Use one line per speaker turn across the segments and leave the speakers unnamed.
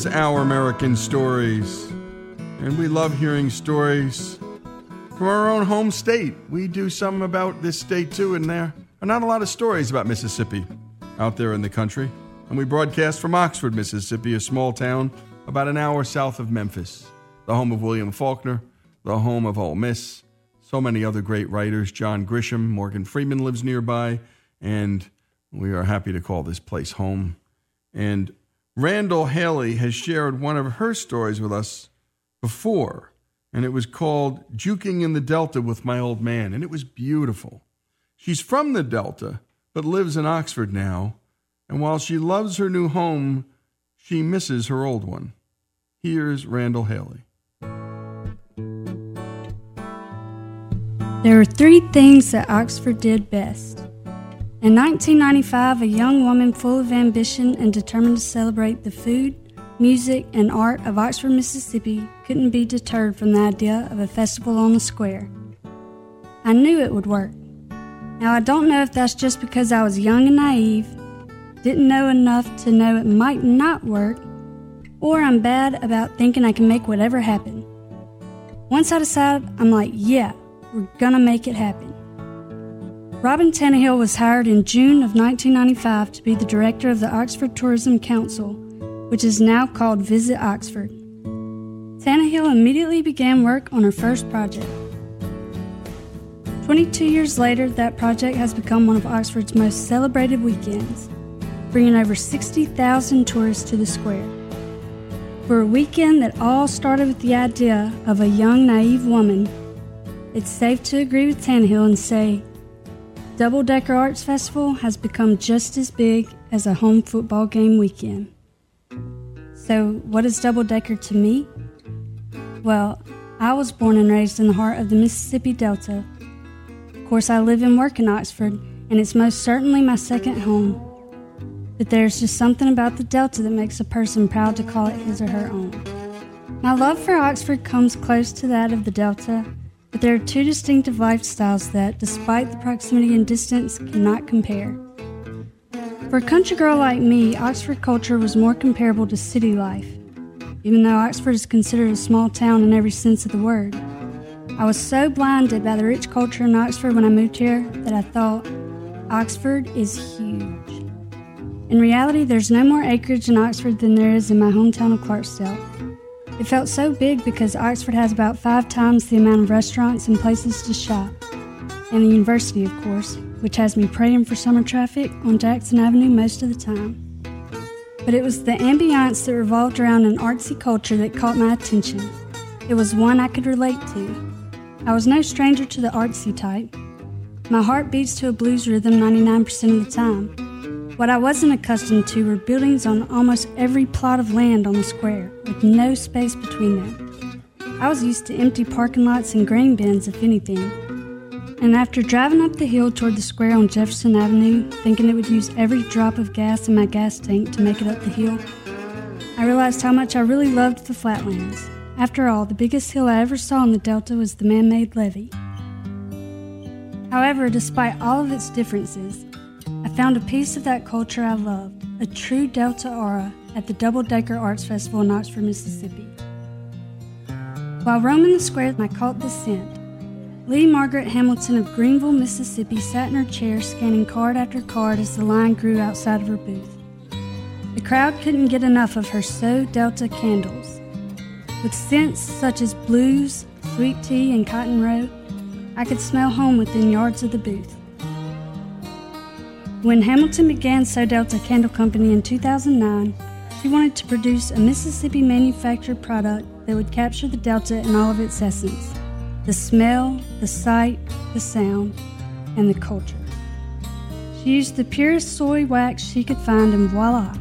is Our American Stories. And we love hearing stories from our own home state. We do some about this state too, and there are not a lot of stories about Mississippi out there in the country. And we broadcast from Oxford, Mississippi, a small town about an hour south of Memphis, the home of William Faulkner, the home of Ole Miss, so many other great writers. John Grisham, Morgan Freeman lives nearby, and we are happy to call this place home. And Randall Haley has shared one of her stories with us before, and it was called Juking in the Delta with My Old Man, and it was beautiful. She's from the Delta, but lives in Oxford now, and while she loves her new home, she misses her old one. Here's Randall Haley.
There are three things that Oxford did best. In 1995, a young woman full of ambition and determined to celebrate the food, music, and art of Oxford, Mississippi couldn't be deterred from the idea of a festival on the square. I knew it would work. Now, I don't know if that's just because I was young and naive, didn't know enough to know it might not work, or I'm bad about thinking I can make whatever happen. Once I decide, I'm like, yeah, we're gonna make it happen. Robin Tannehill was hired in June of 1995 to be the director of the Oxford Tourism Council, which is now called Visit Oxford. Tannehill immediately began work on her first project. 22 years later, that project has become one of Oxford's most celebrated weekends, bringing over 60,000 tourists to the square. For a weekend that all started with the idea of a young, naive woman it's safe to agree with Tannehill and say Double Decker Arts Festival has become just as big as a home football game weekend. So, what is Double Decker to me? Well, I was born and raised in the heart of the Mississippi Delta. Of course, I live and work in Oxford, and it's most certainly my second home. But there's just something about the Delta that makes a person proud to call it his or her own. My love for Oxford comes close to that of the Delta, but there are two distinctive lifestyles that, despite the proximity and distance, cannot compare. For a country girl like me, Oxford culture was more comparable to city life. Even though Oxford is considered a small town in every sense of the word, I was so blinded by the rich culture in Oxford when I moved here that I thought, Oxford is huge. In reality, there's no more acreage in Oxford than there is in my hometown of Clarksdale. It felt so big because Oxford has about five times the amount of restaurants and places to shop. And the university, of course, which has me praying for summer traffic on Jackson Avenue most of the time. But it was the ambiance that revolved around an artsy culture that caught my attention. It was one I could relate to. I was no stranger to the artsy type. My heart beats to a blues rhythm 99% of the time. What I wasn't accustomed to were buildings on almost every plot of land on the square, with no space between them. I was used to empty parking lots and grain bins, if anything. And after driving up the hill toward the square on Jefferson Avenue, thinking it would use every drop of gas in my gas tank to make it up the hill, I realized how much I really loved the flatlands. After all, the biggest hill I ever saw in the Delta was the man made levee. However, despite all of its differences, I found a piece of that culture I loved, a true Delta aura, at the Double Decker Arts Festival in Oxford, Mississippi. While roaming the square, I caught the scent. Lee Margaret Hamilton of Greenville, Mississippi sat in her chair scanning card after card as the line grew outside of her booth. The crowd couldn't get enough of her So Delta candles. With scents such as blues, sweet tea, and Cotton Row, I could smell home within yards of the booth. When Hamilton began So Delta Candle Company in 2009, he wanted to produce a Mississippi manufactured product that would capture the Delta in all of its essence the smell, the sight, the sound, and the culture. She used the purest soy wax she could find, and voila!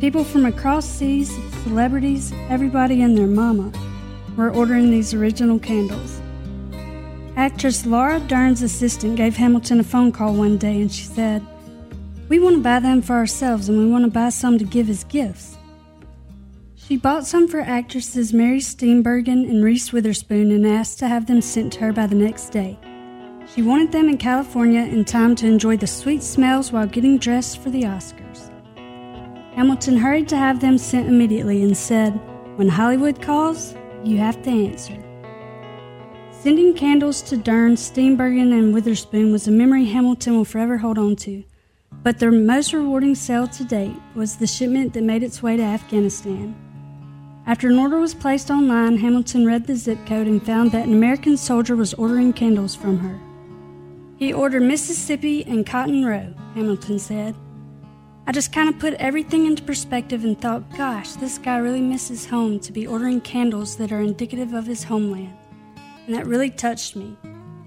People from across seas, celebrities, everybody and their mama were ordering these original candles. Actress Laura Dern's assistant gave Hamilton a phone call one day and she said, We want to buy them for ourselves and we want to buy some to give as gifts. She bought some for actresses Mary Steenburgen and Reese Witherspoon and asked to have them sent to her by the next day. She wanted them in California in time to enjoy the sweet smells while getting dressed for the Oscars. Hamilton hurried to have them sent immediately and said, When Hollywood calls, you have to answer. Sending candles to Dern, Steenburgen, and Witherspoon was a memory Hamilton will forever hold on to. But their most rewarding sale to date was the shipment that made its way to Afghanistan. After an order was placed online, Hamilton read the zip code and found that an American soldier was ordering candles from her. He ordered Mississippi and Cotton Row, Hamilton said. I just kind of put everything into perspective and thought, gosh, this guy really misses home to be ordering candles that are indicative of his homeland. And that really touched me.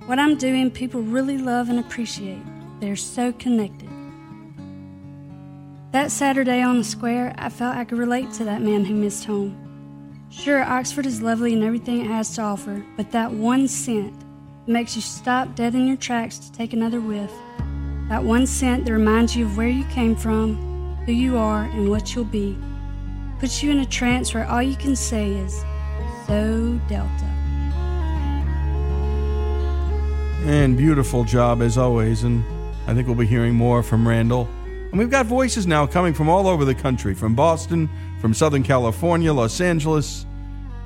What I'm doing, people really love and appreciate. They're so connected. That Saturday on the square, I felt I could relate to that man who missed home. Sure, Oxford is lovely and everything it has to offer, but that one scent makes you stop dead in your tracks to take another whiff that one scent that reminds you of where you came from, who you are, and what you'll be. Puts you in a trance where all you can say is, So Delta.
And beautiful job as always, and I think we'll be hearing more from Randall. And we've got voices now coming from all over the country from Boston, from Southern California, Los Angeles,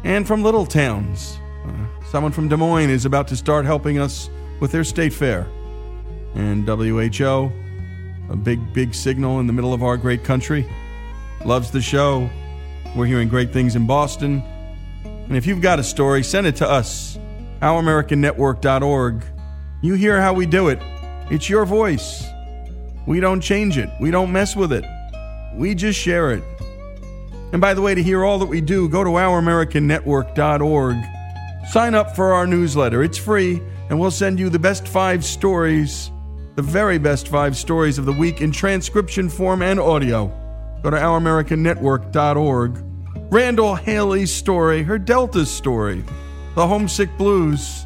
and from little towns. Uh, someone from Des Moines is about to start helping us with their state fair and WHO, a big, big signal in the middle of our great country, loves the show. We're hearing great things in Boston. And if you've got a story, send it to us, ouramericannetwork.org. You hear how we do it. It's your voice. We don't change it, we don't mess with it. We just share it. And by the way, to hear all that we do, go to ouramericannetwork.org. Sign up for our newsletter. It's free, and we'll send you the best five stories the very best five stories of the week in transcription form and audio. Go to ouramericannetwork.org. Randall Haley's story, her Delta story, the homesick blues,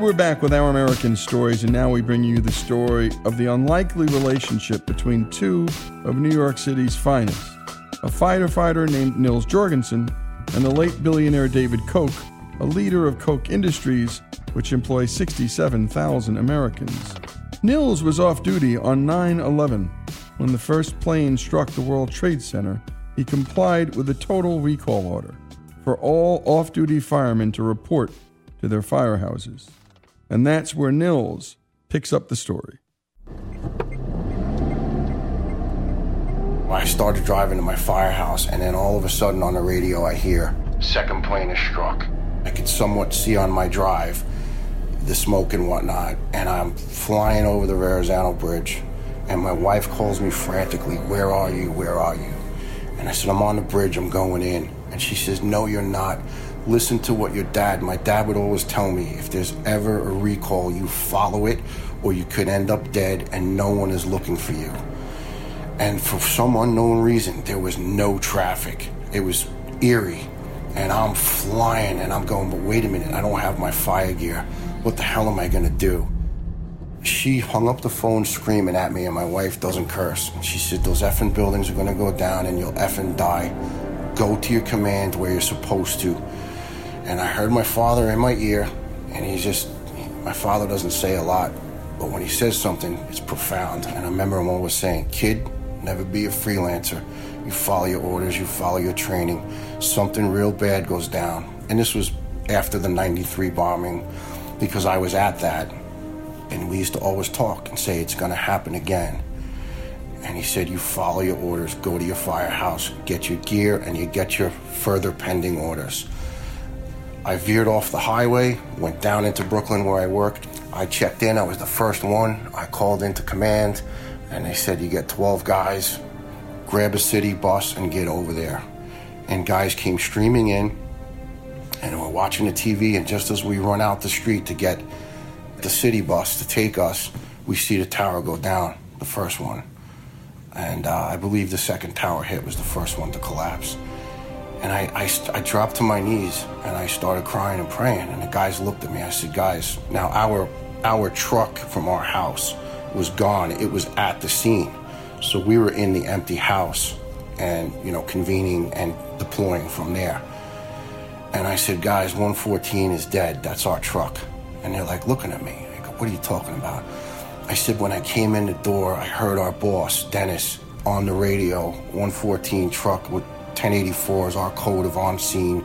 We're back with Our American Stories, and now we bring you the story of the unlikely relationship between two of New York City's finest a fighter fighter named Nils Jorgensen and the late billionaire David Koch, a leader of Koch Industries, which employs 67,000 Americans. Nils was off duty on 9 11. When the first plane struck the World Trade Center, he complied with a total recall order for all off duty firemen to report to their firehouses. And that's where Nils picks up the story.
I started driving to my firehouse, and then all of a sudden on the radio, I hear second plane is struck. I could somewhat see on my drive the smoke and whatnot, and I'm flying over the Verrazano Bridge, and my wife calls me frantically, Where are you? Where are you? And I said, I'm on the bridge, I'm going in. And she says, No, you're not listen to what your dad, my dad would always tell me if there's ever a recall, you follow it or you could end up dead and no one is looking for you. And for some unknown reason, there was no traffic. It was eerie. And I'm flying and I'm going, but wait a minute, I don't have my fire gear. What the hell am I going to do? She hung up the phone screaming at me, and my wife doesn't curse. She said, Those effing buildings are going to go down and you'll effing die. Go to your command where you're supposed to. And I heard my father in my ear, and he's just, my father doesn't say a lot, but when he says something, it's profound. And I remember him always saying, Kid, never be a freelancer. You follow your orders, you follow your training. Something real bad goes down. And this was after the 93 bombing, because I was at that. And we used to always talk and say, It's going to happen again. and he said, You follow your orders, go to your firehouse, get your gear, and you get your further pending orders. I veered off the highway, went down into Brooklyn where I worked. I checked in, I was the first one. I called into command, and they said, You get 12 guys, grab a city bus, and get over there. And guys came streaming in, and we're watching the TV, and just as we run out the street to get the city bus to take us, we see the tower go down, the first one. And uh, I believe the second tower hit was the first one to collapse. And I, I, I, dropped to my knees and I started crying and praying. And the guys looked at me. I said, Guys, now our, our truck from our house was gone. It was at the scene. So we were in the empty house and, you know, convening and deploying from there. And I said, Guys, 114 is dead. That's our truck. And they're like looking at me. I go, What are you talking about? I said, When I came in the door, I heard our boss, Dennis, on the radio, 114 truck with 1084 is our code of on scene.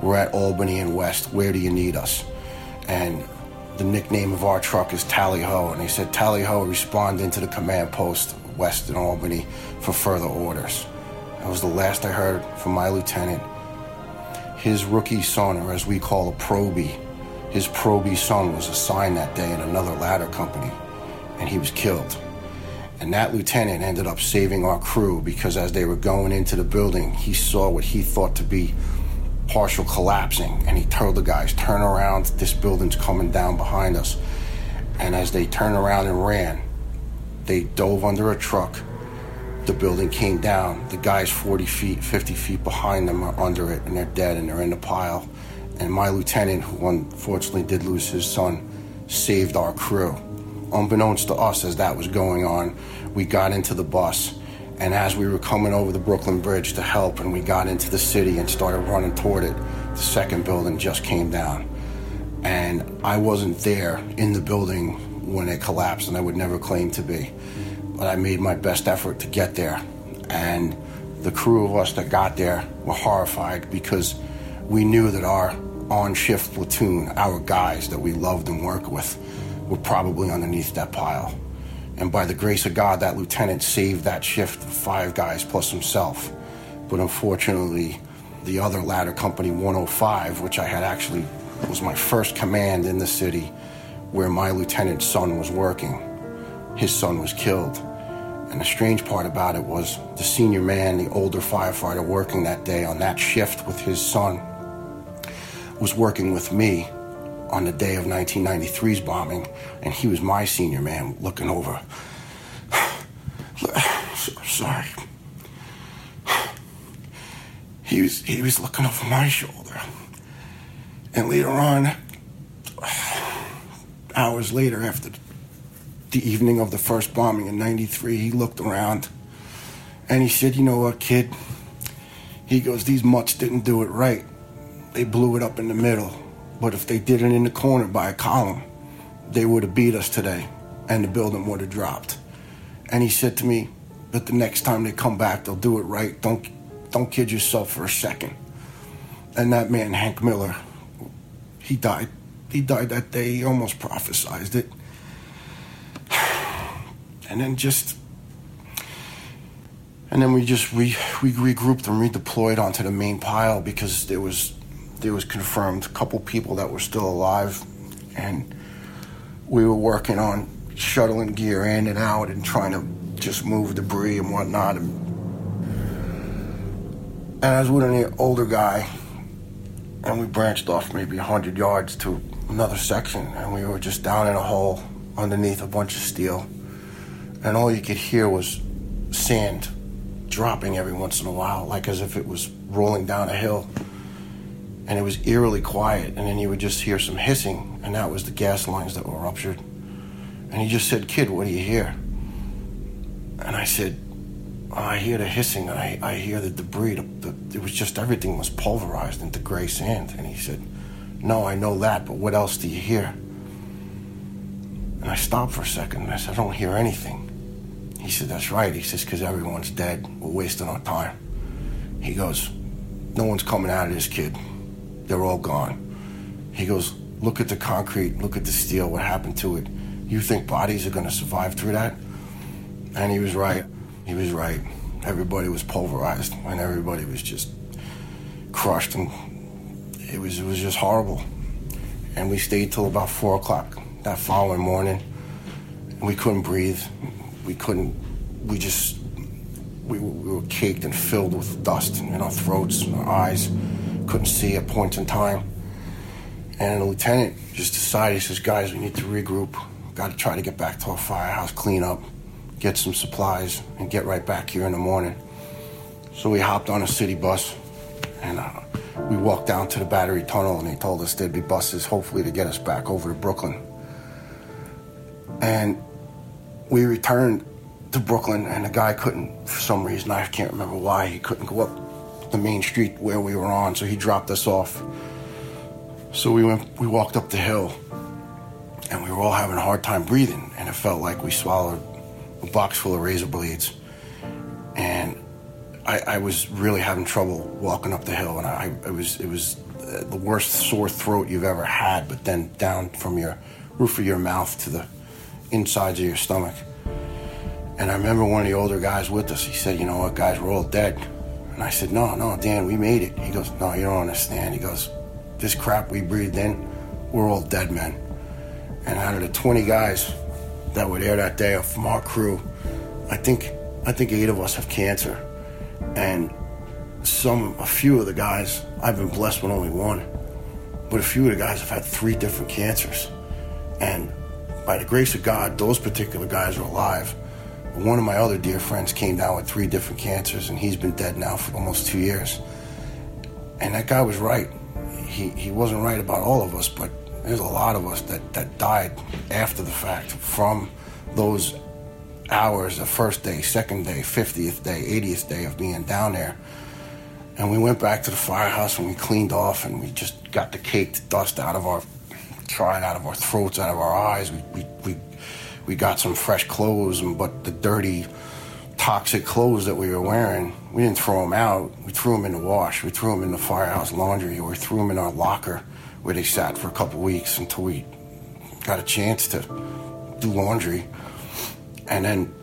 We're at Albany and West. Where do you need us? And the nickname of our truck is Tally Ho. And he said, Tally Ho, respond into the command post west in Albany for further orders. That was the last I heard from my lieutenant. His rookie son, or as we call a probie, his probie son was assigned that day in another ladder company, and he was killed. And that lieutenant ended up saving our crew because as they were going into the building, he saw what he thought to be partial collapsing. And he told the guys, Turn around, this building's coming down behind us. And as they turned around and ran, they dove under a truck. The building came down. The guys 40 feet, 50 feet behind them are under it, and they're dead and they're in the pile. And my lieutenant, who unfortunately did lose his son, saved our crew unbeknownst to us as that was going on, we got into the bus. And as we were coming over the Brooklyn Bridge to help, and we got into the city and started running toward it, the second building just came down. And I wasn't there in the building when it collapsed, and I would never claim to be. But I made my best effort to get there. And the crew of us that got there were horrified because we knew that our on shift platoon, our guys that we loved and worked with, were probably underneath that pile. And by the grace of God, that lieutenant saved that shift five guys plus himself. But unfortunately, the other ladder company 105, which I had actually was my first command in the city, where my lieutenant's son was working, his son was killed. And the strange part about it was the senior man, the older firefighter working that day on that shift with his son, was working with me on the day of 1993's bombing, and he was my senior man looking over. Sorry. He was, he was looking over my shoulder. And later on, hours later, after the evening of the first bombing in 93, he looked around and he said, You know what, kid? He goes, These mutts didn't do it right. They blew it up in the middle. But if they did it in the corner by a column, they would have beat us today and the building would have dropped. And he said to me, but the next time they come back, they'll do it right. Don't, don't kid yourself for a second. And that man, Hank Miller, he died. He died that day. He almost prophesized it. And then just, and then we just re, we regrouped and redeployed onto the main pile because there was there was confirmed a couple people that were still alive, and we were working on shuttling gear in and out and trying to just move debris and whatnot. And, I was with an older guy, and we branched off maybe 100 yards to another section, and we were just down in a hole underneath a bunch of steel. And all you could hear was sand dropping every once in a while, like as if it was rolling down a hill and it was eerily quiet. And then you would just hear some hissing, and that was the gas lines that were ruptured. And he just said, Kid, what do you hear? And I said, I hear the hissing, and I, I hear the debris. The, the, it was just everything was pulverized into gray sand. And he said, No, I know that, but what else do you hear? And I stopped for a second, and I said, I don't hear anything. He said, That's right. He says, Because everyone's dead. We're wasting our time. He goes, No one's coming out of this, kid they're all gone. He goes, Look at the concrete, look at the steel, what happened to it. You think bodies are going to survive through that? And he was right. he was right. Everybody was pulverized and everybody was just crushed and it was it was just horrible. And we stayed till about four o'clock that following morning. We couldn't breathe. We couldn't. We just we, we were caked and filled with dust in our throats and our eyes. Couldn't see at points in time. And the lieutenant just decided, he says, guys, we need to regroup. Got to try to get back to our firehouse, clean up, get some supplies, and get right back here in the morning. So we hopped on a city bus and uh, we walked down to the battery tunnel and they told us there'd be buses hopefully to get us back over to Brooklyn. And we returned to Brooklyn and the guy couldn't, for some reason, I can't remember why, he couldn't go up the main street where we were on, so he dropped us off. So we went, we walked up the hill and we were all having a hard time breathing and it felt like we swallowed a box full of razor blades. And I, I, was really having trouble walking up the hill, and I, it was it was the worst sore throat you've ever had. But then down from your roof of your mouth to the insides of your stomach. And I remember one of the older guys with us. He said, "You know what, guys, we're all dead." And I said, "No, no, Dan, we made it." He goes, "No, you don't understand." He goes, "This crap we breathed in, we're all dead men." And out of the 20 guys that were there that day from our crew, I think I think eight of us have cancer and some, a few of the guys, I've been blessed with only one, but a few of the guys have had three different cancers. And by the grace of God, those particular guys are alive. One of my other dear friends came down with three different cancers, and he's been dead now for almost two years. And that guy was right. He, he wasn't right about all of us, but there's a lot of us that, that died after the fact from those hours the first day, second day, 50th day, 80th day of being down there. And we went back to the firehouse and we cleaned off and we just got the caked dust out of our, tried out of our throats, out of our eyes. We, we, we, we got some fresh clothes, but the dirty, toxic clothes that we were wearing, we didn't throw them out. We threw them in the wash. We threw them in the firehouse laundry. We threw them in our locker where they sat for a couple weeks until we got a chance to do laundry and then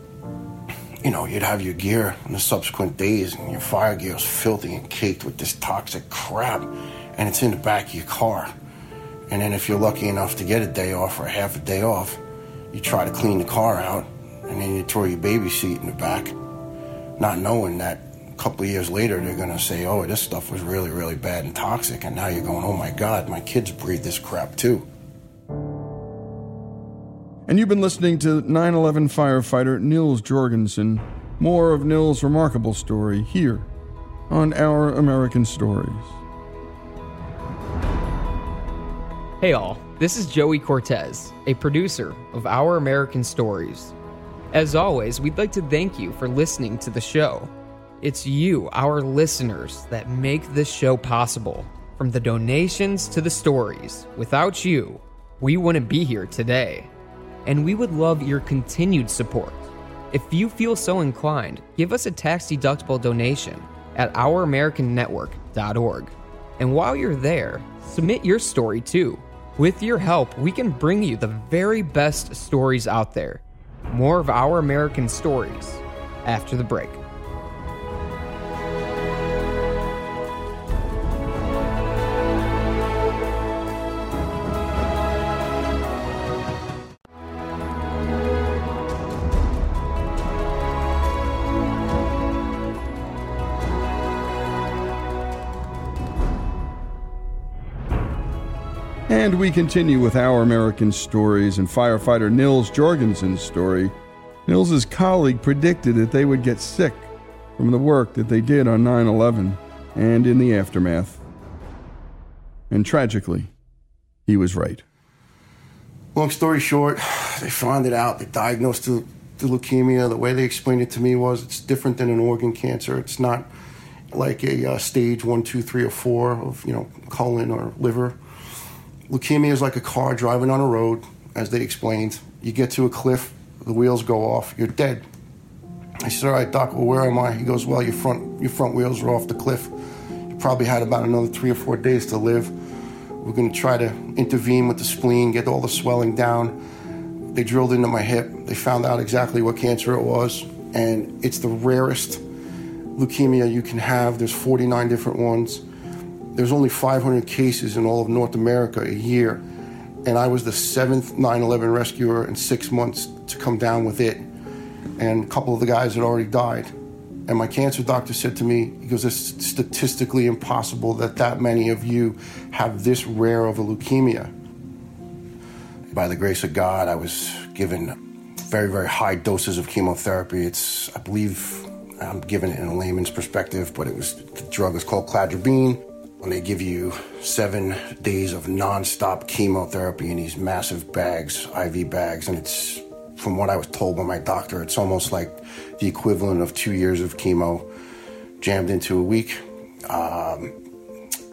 you know, you'd have your gear in the subsequent days, and your fire gear was filthy and caked with this toxic crap, and it's in the back of your car. And then, if you're lucky enough to get a day off or half a day off, you try to clean the car out, and then you throw your baby seat in the back, not knowing that a couple of years later they're going to say, "Oh, this stuff was really, really bad and toxic," and now you're going, "Oh my God, my kids breathe this crap too."
And you've been listening to 9 11 firefighter Nils Jorgensen. More of Nils' remarkable story here on Our American Stories.
Hey, all. This is Joey Cortez, a producer of Our American Stories. As always, we'd like to thank you for listening to the show. It's you, our listeners, that make this show possible. From the donations to the stories, without you, we wouldn't be here today and we would love your continued support. If you feel so inclined, give us a tax deductible donation at ouramericannetwork.org. And while you're there, submit your story too. With your help, we can bring you the very best stories out there. More of Our American Stories after the break.
And we continue with our American stories and firefighter Nils Jorgensen's story. Nils's colleague predicted that they would get sick from the work that they did on 9 11 and in the aftermath. And tragically, he was right.
Long story short, they found it out. They diagnosed the, the leukemia. The way they explained it to me was it's different than an organ cancer. It's not like a uh, stage one, two, three, or four of you know colon or liver leukemia is like a car driving on a road, as they explained. You get to a cliff, the wheels go off, you're dead. I said, "All right, doc. Well, where am I?" He goes, "Well, your front your front wheels are off the cliff. You probably had about another three or four days to live. We're going to try to intervene with the spleen, get all the swelling down." They drilled into my hip. They found out exactly what cancer it was. and it's the rarest leukemia you can have. There's 49 different ones. There's only 500 cases in all of North America a year, and I was the seventh 9/11 rescuer in six months to come down with it, and a couple of the guys had already died. And my cancer doctor said to me, he goes, it's statistically impossible that that many of you have this rare of a leukemia. By the grace of God, I was given very, very high doses of chemotherapy. It's, I believe, I'm giving it in a layman's perspective, but it was the drug is called cladribine. When they give you seven days of nonstop chemotherapy in these massive bags, IV bags, and it's from what I was told by my doctor, it's almost like the equivalent of two years of chemo jammed into a week. Um,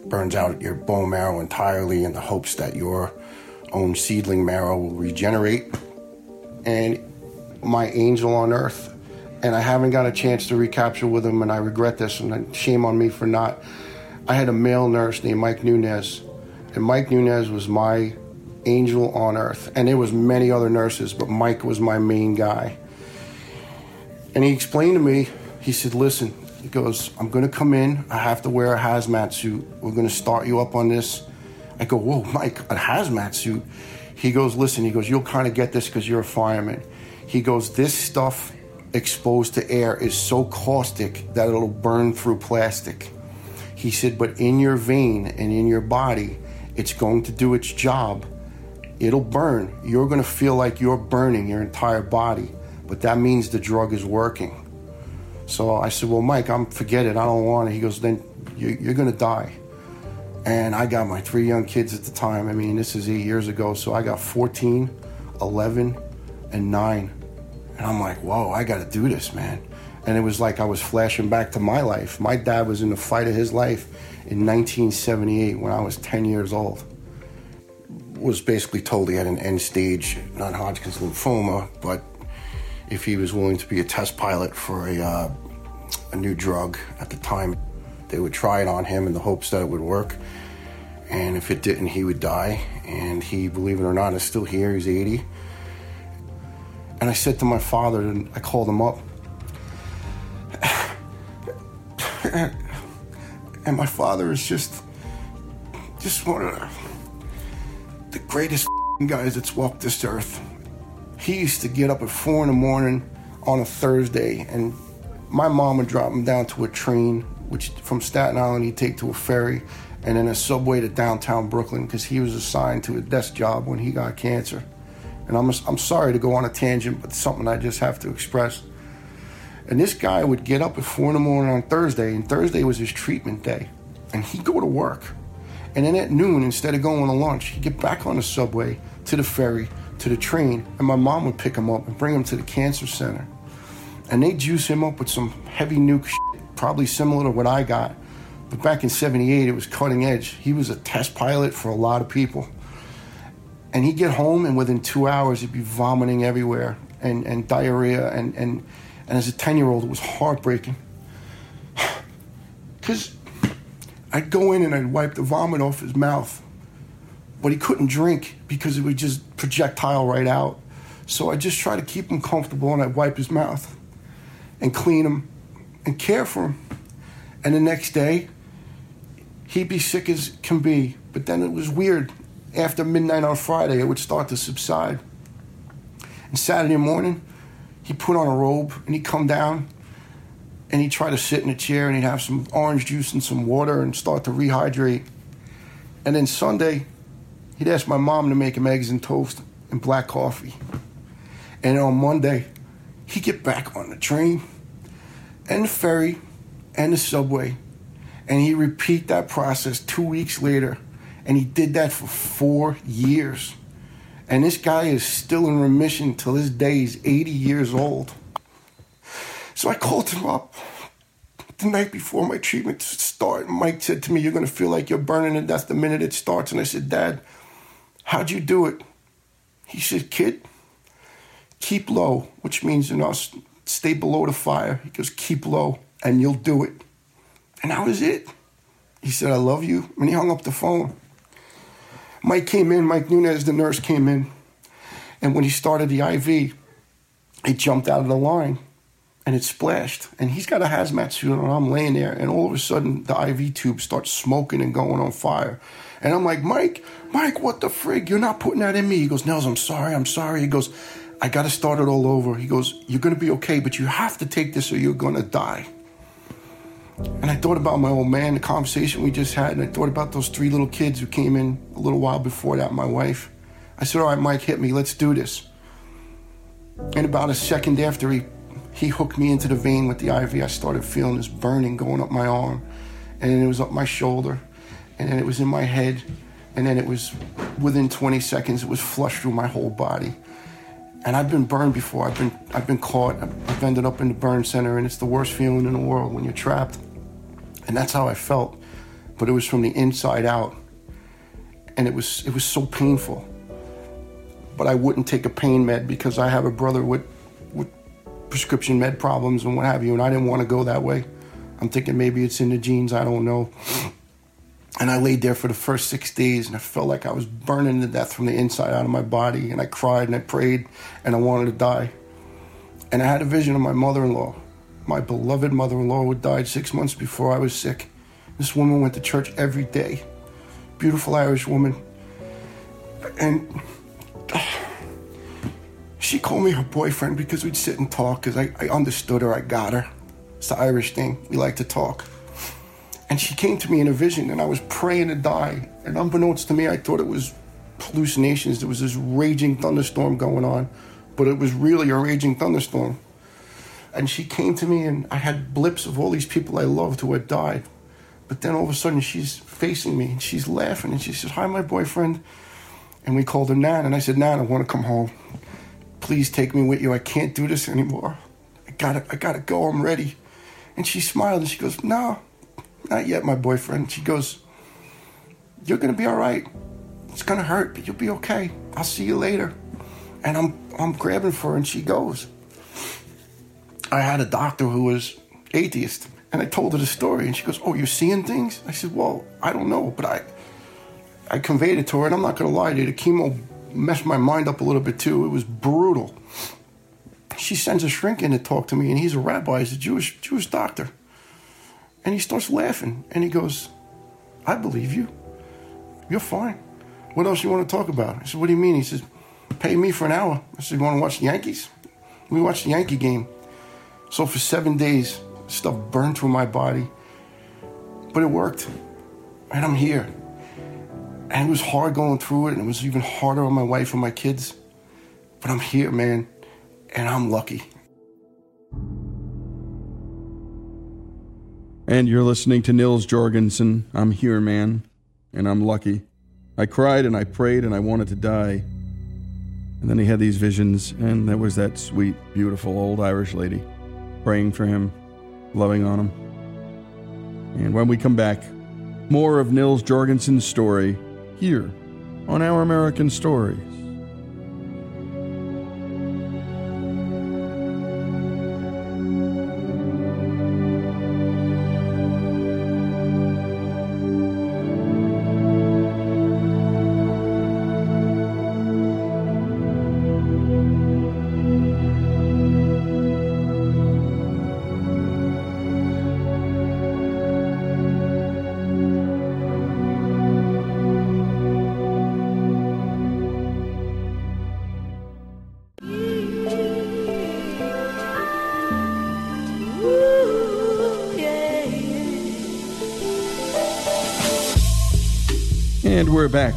burns out your bone marrow entirely in the hopes that your own seedling marrow will regenerate. And my angel on earth, and I haven't got a chance to recapture with him, and I regret this, and shame on me for not. I had a male nurse named Mike Nunez, and Mike Nunez was my angel on earth. And there was many other nurses, but Mike was my main guy. And he explained to me, he said, listen, he goes, I'm going to come in. I have to wear a hazmat suit. We're going to start you up on this. I go, whoa, Mike, a hazmat suit? He goes, listen, he goes, you'll kind of get this because you're a fireman. He goes, this stuff exposed to air is so caustic that it'll burn through plastic. He said, but in your vein and in your body, it's going to do its job it'll burn. You're going to feel like you're burning your entire body, but that means the drug is working. So I said, Well, Mike, I'm forget it. I don't want it. He goes, Then you're going to die. And I got my three young kids at the time. I mean, this is eight years ago. So I got 14, 11, and 9. And I'm like, Whoa, I got to do this, man. And it was like I was flashing back to my life. My dad was in the fight of his life in 1978 when I was 10 years old was basically told he had an end stage non Hodgkin's lymphoma, but if he was willing to be a test pilot for a, uh, a new drug at the time, they would try it on him in the hopes that it would work. And if it didn't, he would die. And he, believe it or not, is still here. He's 80. And I said to my father, and I called him up. and my father is just, just one of the greatest guys that's walked this earth. He used to get up at four in the morning on a Thursday, and my mom would drop him down to a train, which from Staten Island he'd take to a ferry, and then a subway to downtown Brooklyn because he was assigned to a desk job when he got cancer. And I'm, I'm sorry to go on a tangent, but something I just have to express. And this guy would get up at four in the morning on Thursday, and Thursday was his treatment day. And he'd go to work. And then at noon, instead of going to lunch, he'd get back on the subway to the ferry to the train, and my mom would pick him up and bring him to the cancer center. And they'd juice him up with some heavy nuke shit, probably similar to what I got. But back in 78, it was cutting edge. He was a test pilot for a lot of people. And he'd get home, and within two hours, he'd be vomiting everywhere and, and diarrhea. And, and, and as a 10 year old, it was heartbreaking. Because I'd go in and I'd wipe the vomit off his mouth. But he couldn't drink because it would just projectile right out. So I just try to keep him comfortable and I'd wipe his mouth and clean him and care for him. And the next day, he'd be sick as can be. But then it was weird. After midnight on Friday, it would start to subside. And Saturday morning, he'd put on a robe and he'd come down and he'd try to sit in a chair and he'd have some orange juice and some water and start to rehydrate. And then Sunday, he'd ask my mom to make him eggs and toast and black coffee. And on Monday, he'd get back on the train and the ferry and the subway. And he'd repeat that process two weeks later. And he did that for four years. And this guy is still in remission till this day. He's 80 years old. So I called him up the night before my treatment started. Mike said to me, You're going to feel like you're burning to death the minute it starts. And I said, Dad, how'd you do it? He said, Kid, keep low, which means, you know, stay below the fire. He goes, Keep low, and you'll do it. And that was it. He said, I love you. And he hung up the phone. Mike came in, Mike Nunez, the nurse, came in. And when he started the IV, it jumped out of the line and it splashed. And he's got a hazmat suit on. I'm laying there, and all of a sudden, the IV tube starts smoking and going on fire. And I'm like, Mike, Mike, what the frig? You're not putting that in me. He goes, Nels, I'm sorry, I'm sorry. He goes, I got to start it all over. He goes, You're going to be okay, but you have to take this or you're going to die. And I thought about my old man, the conversation we just had, and I thought about those three little kids who came in a little while before that, my wife. I said, All right, Mike, hit me. Let's do this. And about a second after he he hooked me into the vein with the IV. I started feeling this burning going up my arm, and then it was up my shoulder, and then it was in my head, and then it was within 20 seconds. It was flushed through my whole body. And I've been burned before. I've been I've been caught. I've ended up in the burn center, and it's the worst feeling in the world when you're trapped. And that's how I felt, but it was from the inside out, and it was it was so painful. But I wouldn't take a pain med because I have a brother with with prescription med problems and what have you, and I didn't want to go that way. I'm thinking maybe it's in the genes, I don't know. And I laid there for the first six days and I felt like I was burning to death from the inside out of my body. And I cried and I prayed and I wanted to die. And I had a vision of my mother in law, my beloved mother in law, died six months before I was sick. This woman went to church every day. Beautiful Irish woman. And she called me her boyfriend because we'd sit and talk because I, I understood her, I got her. It's the Irish thing. We like to talk. And she came to me in a vision, and I was praying to die. And unbeknownst to me, I thought it was hallucinations. There was this raging thunderstorm going on, but it was really a raging thunderstorm. And she came to me, and I had blips of all these people I loved who had died. But then all of a sudden, she's facing me, and she's laughing, and she says, Hi, my boyfriend. And we called her Nan, and I said, Nan, I want to come home please take me with you. I can't do this anymore. I gotta, I gotta go. I'm ready. And she smiled and she goes, no, not yet, my boyfriend. She goes, you're gonna be all right. It's gonna hurt, but you'll be okay. I'll see you later. And I'm, I'm grabbing for her and she goes. I had a doctor who was atheist and I told her the story and she goes, oh, you're seeing things? I said, well, I don't know, but I, I conveyed it to her and I'm not gonna lie to you, the chemo messed my mind up a little bit too. It was brutal. She sends a shrink in to talk to me, and he's a rabbi, he's a Jewish Jewish doctor. And he starts laughing, and he goes, I believe you. You're fine. What else you want to talk about? I said, What do you mean? He says, Pay me for an hour. I said, You want to watch the Yankees? We watched the Yankee game. So for seven days, stuff burned through my body. But it worked. And I'm here. And it was hard going through it, and it was even harder on my wife and my kids. But I'm here, man, and I'm lucky.
And you're listening to Nils Jorgensen. I'm here, man, and I'm lucky. I cried and I prayed and I wanted to die. And then he had these visions, and there was that sweet, beautiful old Irish lady praying for him, loving on him. And when we come back, more of Nils Jorgensen's story here on Our American Stories.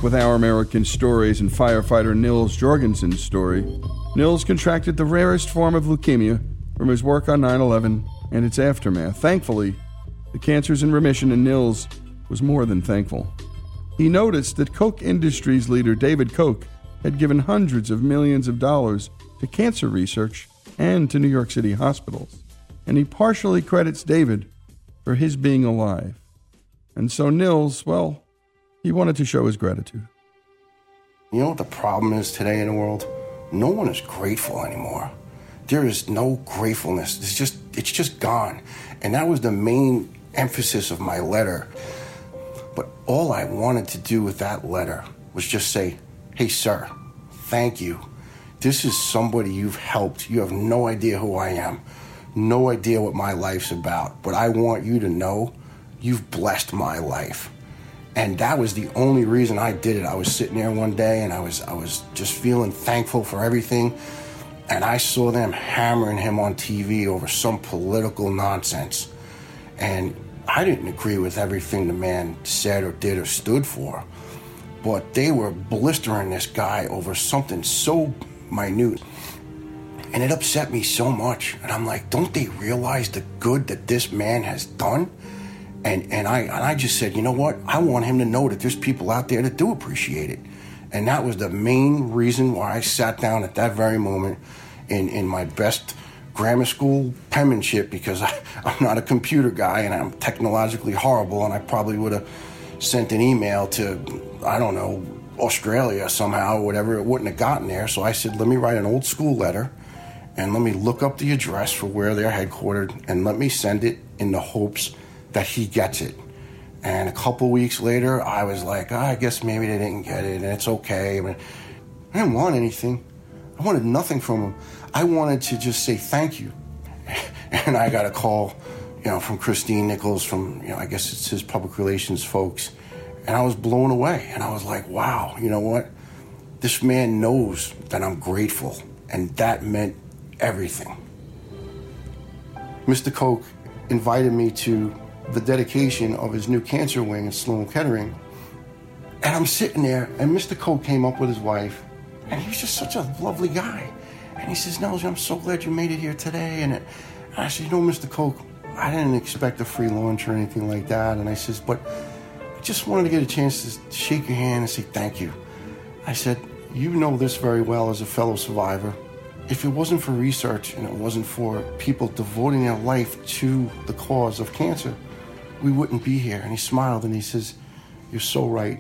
With our American stories and firefighter Nils Jorgensen's story. Nils contracted the rarest form of leukemia from his work on 9 11 and its aftermath. Thankfully, the cancer's in remission, and Nils was more than thankful. He noticed that Koch Industries leader David Koch had given hundreds of millions of dollars to cancer research and to New York City hospitals, and he partially credits David for his being alive. And so Nils, well, he wanted to show his gratitude.
You know what the problem is today in the world? No one is grateful anymore. There is no gratefulness. It's just it's just gone. And that was the main emphasis of my letter. But all I wanted to do with that letter was just say, "Hey sir, thank you. This is somebody you've helped. You have no idea who I am. no idea what my life's about, but I want you to know you've blessed my life. And that was the only reason I did it. I was sitting there one day and I was I was just feeling thankful for everything. And I saw them hammering him on TV over some political nonsense. And I didn't agree with everything the man said or did or stood for. But they were blistering this guy over something so minute. And it upset me so much. And I'm like, don't they realize the good that this man has done? And and I and I just said, you know what? I want him to know that there's people out there that do appreciate it. And that was the main reason why I sat down at that very moment in, in my best grammar school penmanship because I, I'm not a computer guy and I'm technologically horrible and I probably would have sent an email to, I don't know, Australia somehow or whatever. It wouldn't have gotten there. So I said, let me write an old school letter and let me look up the address for where they're headquartered and let me send it in the hopes that he gets it. And a couple weeks later, I was like, oh, I guess maybe they didn't get it, and it's okay. I, mean, I didn't want anything. I wanted nothing from him. I wanted to just say thank you. And I got a call, you know, from Christine Nichols, from, you know, I guess it's his public relations folks. And I was blown away. And I was like, wow, you know what? This man knows that I'm grateful. And that meant everything. Mr. Koch invited me to the dedication of his new cancer wing at Sloan Kettering. And I'm sitting there, and Mr. Koch came up with his wife, and he was just such a lovely guy. And he says, Nels, I'm so glad you made it here today. And, I said, you know, Mr. Koch, I didn't expect a free lunch or anything like that. And I says, but I just wanted to get a chance to shake your hand and say thank you. I said, you know this very well as a fellow survivor. If it wasn't for research and it wasn't for people devoting their life to the cause of cancer, we wouldn't be here. And he smiled and he says, You're so right.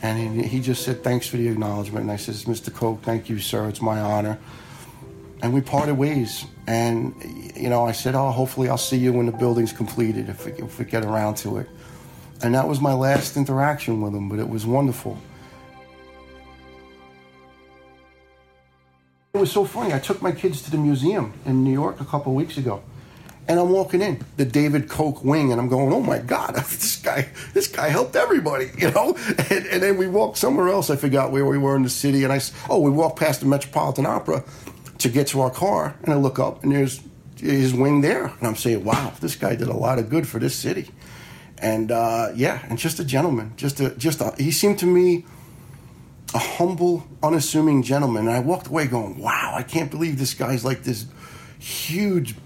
And he, just said, Thanks for the acknowledgement. And I says, Mr. Koch, thank you, sir. It's my honor. And we parted ways. And, you know, I said, Oh, hopefully I'll see you when the building's completed if we, if we get around to it. And that was my last interaction with him, but it was wonderful. It was so funny. I took my kids to the museum in New York a couple weeks ago and I'm walking in the David Koch wing, and I'm going, "Oh my God, this guy, this guy helped everybody," you know. And, and, then we walked somewhere else. I forgot where we were in the city, and I oh, we walked past the Metropolitan Opera to get to our car, and I look up, and there's his wing there, and I'm saying, "Wow, this guy did a lot of good for this city." And uh, yeah, and just a gentleman, just a just a, he seemed to me a humble, unassuming gentleman. And I walked away going, "Wow, I can't believe this guy's like this." huge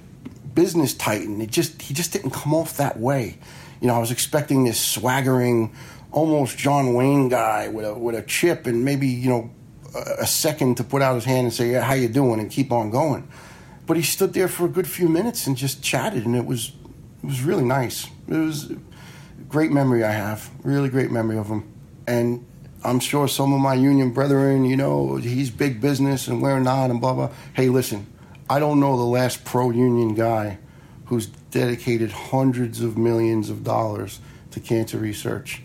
business titan. It just he just didn't come off that way. You know, I was expecting this swaggering, almost John Wayne guy with a with a chip and maybe you know a, second to put out his hand and say, "Yeah, how you doing?" and keep on going. But he stood there for a good few minutes and just chatted, and it was it was really nice. It was a great memory I have, really great memory of him, and. I'm sure some of my union brethren, you know, he's big business and we're not, and blah blah. Hey, listen, I don't know the last pro union guy who's dedicated hundreds of millions of dollars to cancer research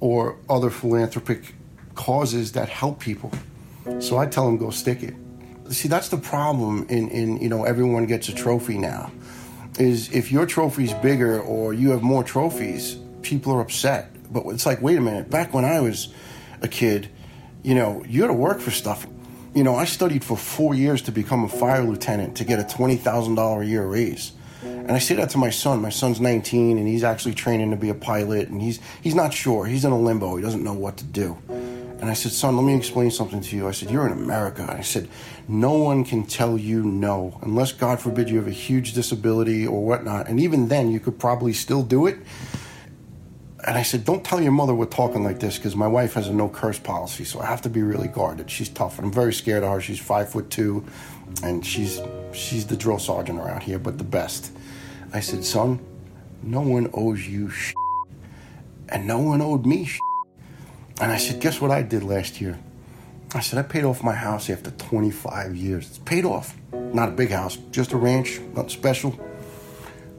or other philanthropic causes that help people. So I tell them go stick it. See, that's the problem in, in you know everyone gets a trophy now. Is if your trophy's bigger or you have more trophies, people are upset. But it's like, wait a minute, back when I was a kid, you know, you had to work for stuff. You know, I studied for four years to become a fire lieutenant to get a $20,000 a year raise. And I say that to my son. My son's 19 and he's actually training to be a pilot and he's he's not sure. He's in a limbo. He doesn't know what to do. And I said, "Son, let me explain something to you." I said, "You're in America." I said, "No one can tell you no unless God forbid you have a huge disability or whatnot. And even then, you could probably still do it." And I said, "Don't tell your mother we're talking like this because my wife has a no curse policy, so I have to be really guarded. She's tough, and I'm very scared of her. She's five foot two, and she's she's the drill sergeant around here, but the best." I said, "Son, no one owes you shit, and no one owed me shit." And I said, "Guess what I did last year?" I said, "I paid off my house after 25 years. It's paid off. Not a big house, just a ranch, nothing special,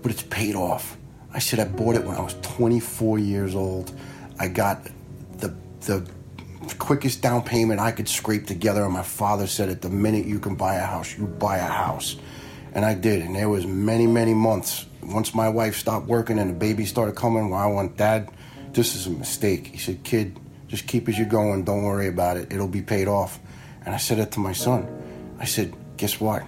but it's paid off." I said I bought it when I was 24 years old. I got the the quickest down payment I could scrape together, and my father said, "At the minute you can buy a house, you buy a house." And I did, and there was many, many months. Once my wife stopped working and the baby started coming, well, I went, Dad, this is a mistake. He said, Kid, just keep as you're going. Don't worry about it. It'll be paid off. And I said it to my son. I said, Guess what?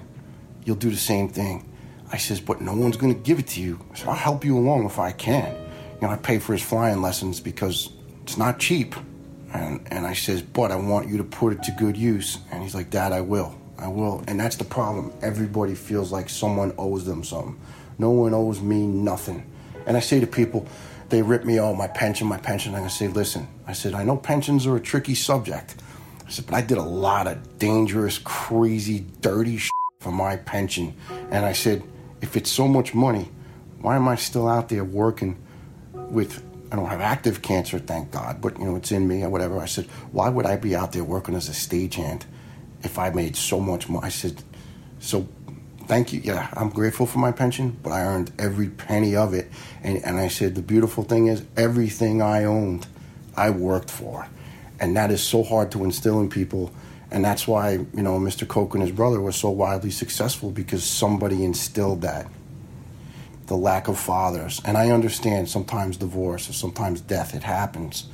You'll do the same thing. I says, But no one's going to give it to you. I said, I'll help you along if I can. You know, I pay for his flying lessons because it's not cheap. And, and I says, But I want you to put it to good use. And he's like, Dad, I will. I will. And that's the problem. Everybody feels like someone owes them something. No one owes me nothing. And I say to people, they rip me, oh, my pension, my pension. And to say, listen, I said, I know pensions are a tricky subject. I said, but I did a lot of dangerous, crazy, dirty shit for my pension. And I said, if it's so much money, why am I still out there working with, I don't have active cancer, thank God, but you know, it's in me or whatever. I said, why would I be out there working as a stagehand if I made so much money? I said, so thank you. Yeah, I'm grateful for my pension, but I earned every penny of it. And, and I said, the beautiful thing is, everything I owned, I worked for. And that is so hard to instill in people. And that's why, you know, Mr. Koch and his brother were so wildly successful because somebody instilled that. The lack of fathers. And I understand sometimes divorce or sometimes death, it happens.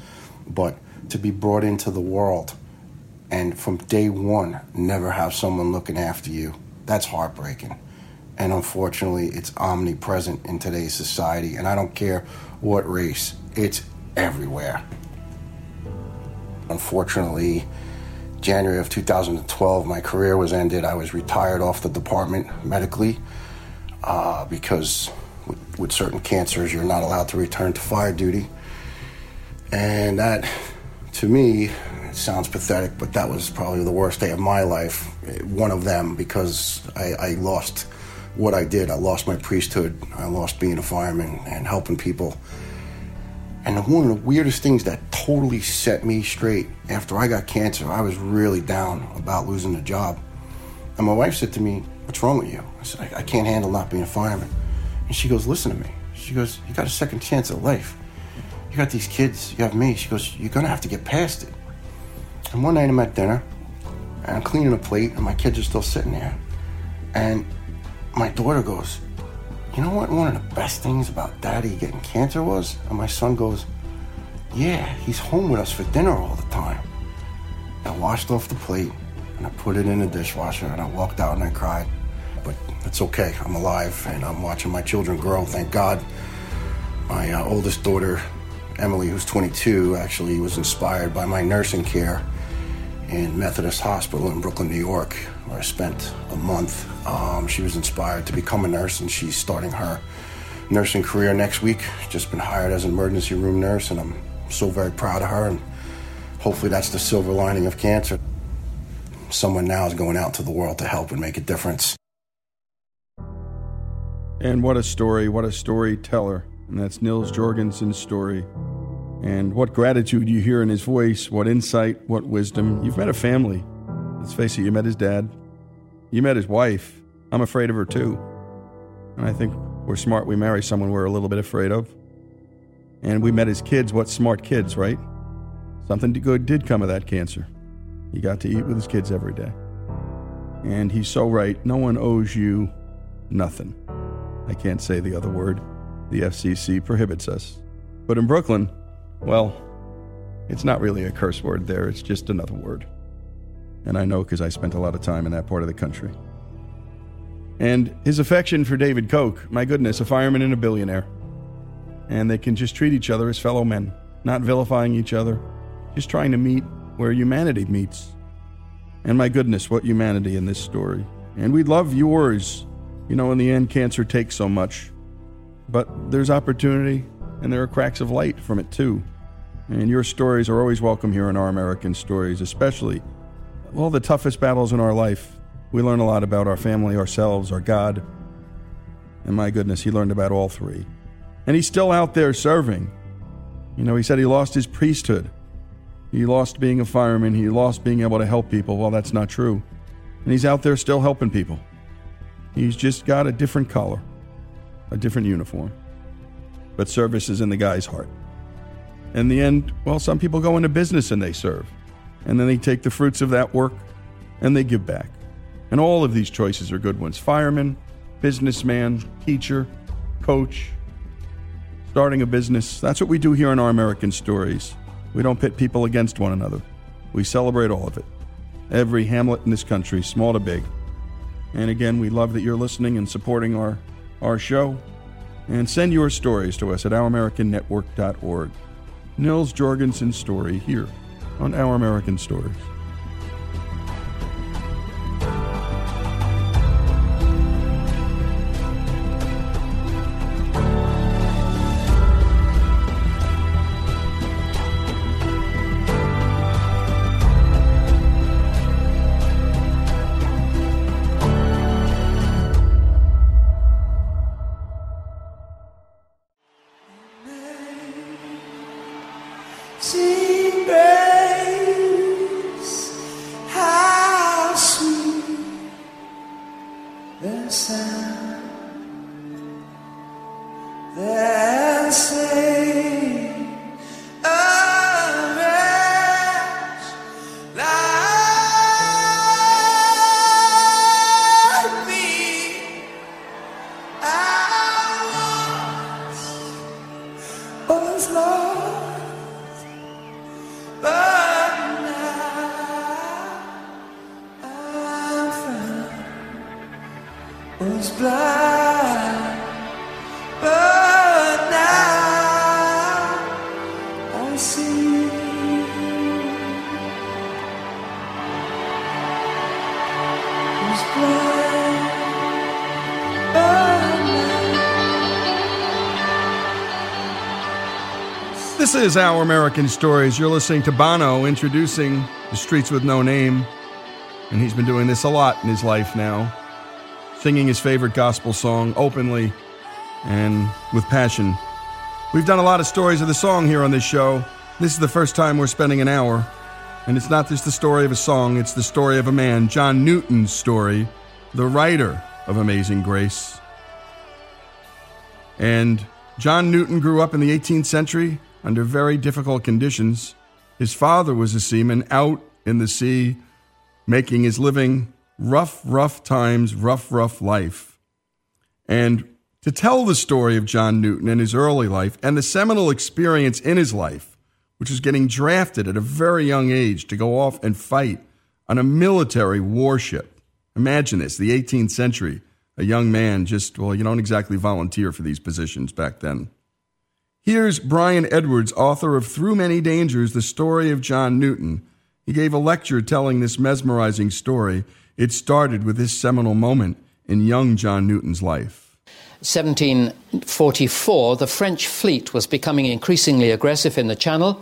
But to be brought into the world and from day one never have someone looking after you that's heartbreaking. And unfortunately, it's omnipresent in today's society. And I don't care what race, it's everywhere. Unfortunately, January of 2012, my career was ended. I was retired off the department medically uh, because with, with certain cancers, you're not allowed to return to fire duty. And that, to me, sounds pathetic, but that was probably the worst day of my life. One of them because I, I lost what I did. I lost my priesthood. I lost being a fireman and helping people. And one of the weirdest things that totally set me straight after I got cancer, I was really down about losing the job. And my wife said to me, What's wrong with you? I said, I, I can't handle not being a fireman. And she goes, Listen to me. She goes, You got a second chance at life. You got these kids, you have me. She goes, You're going to have to get past it. And one night I'm at dinner, and I'm cleaning a plate, and my kids are still sitting there. And my daughter goes, You know what one of the best things about daddy getting cancer was? And my son goes, Yeah, he's home with us for dinner all the time. I washed off the plate, and I put it in the dishwasher, and I walked out and I cried. But it's okay, I'm alive, and I'm watching my children grow, thank God. My uh, oldest daughter, Emily, who's 22, actually was inspired by my nursing care in Methodist Hospital in Brooklyn, New York, I spent a month. Um, she was inspired to become a nurse, and she's starting her nursing career next week. Just been hired as an emergency room nurse, and I'm so very proud of her. And hopefully, that's the silver lining of cancer. Someone now is going out to the world to help and make a difference.
And what a story, what a storyteller. And that's Nils Jorgensen's story. And what gratitude you hear in his voice, what insight, what wisdom. You've met a family. Let's face it, you met his dad. You met his wife. I'm afraid of her too. And I think we're smart we marry someone we're a little bit afraid of. And we met his kids. What smart kids, right? Something good did come of that cancer. He got to eat with his kids every day. And he's so right. No one owes you nothing. I can't say the other word. The FCC prohibits us. But in Brooklyn, well, it's not really a curse word there, it's just another word. And I know because I spent a lot of time in that part of the country. And his affection for David Koch, my goodness, a fireman and a billionaire. And they can just treat each other as fellow men, not vilifying each other, just trying to meet where humanity meets. And my goodness, what humanity in this story. And we love yours. You know, in the end, cancer takes so much. But there's opportunity, and there are cracks of light from it too. And your stories are always welcome here in our American stories, especially well the toughest battles in our life. We learn a lot about our family, ourselves, our God. And my goodness, he learned about all three. And he's still out there serving. You know, he said he lost his priesthood. He lost being a fireman. He lost being able to help people. Well, that's not true. And he's out there still helping people. He's just got a different collar, a different uniform but service is in the guy's heart. In the end, well, some people go into business and they serve, and then they take the fruits of that work and they give back. And all of these choices are good ones fireman, businessman, teacher, coach, starting a business. That's what we do here in our American stories. We don't pit people against one another. We celebrate all of it. Every hamlet in this country, small to big. And again, we love that you're listening and supporting our, our show. And send your stories to us at ouramericannetwork.org. Nils Jorgensen's story here on Our American Stories. This is Our American Stories. You're listening to Bono introducing The Streets with No Name. And he's been doing this a lot in his life now, singing his favorite gospel song openly and with passion. We've done a lot of stories of the song here on this show. This is the first time we're spending an hour. And it's not just the story of a song, it's the story of a man, John Newton's story, the writer of Amazing Grace. And John Newton grew up in the 18th century under very difficult conditions. His father was a seaman out in the sea, making his living. Rough, rough times, rough, rough life. And to tell the story of John Newton and his early life and the seminal experience in his life, which was getting drafted at a very young age to go off and fight on a military warship. Imagine this, the 18th century, a young man just, well, you don't exactly volunteer for these positions back then. Here's Brian Edwards, author of Through Many Dangers The Story of John Newton. He gave a lecture telling this mesmerizing story. It started with this seminal moment in young John Newton's life.
1744, the French fleet was becoming increasingly aggressive in the Channel,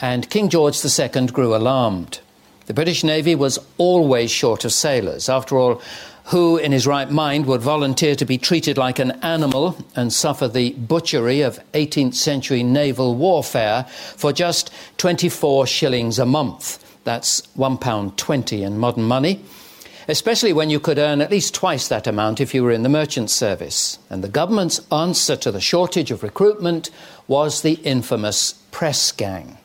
and King George II grew alarmed. The British Navy was always short of sailors. After all, who in his right mind would volunteer to be treated like an animal and suffer the butchery of 18th century naval warfare for just 24 shillings a month. That's £1.20 in modern money, especially when you could earn at least twice that amount if you were in the merchant service. And the government's answer to the shortage of recruitment was the infamous press gang.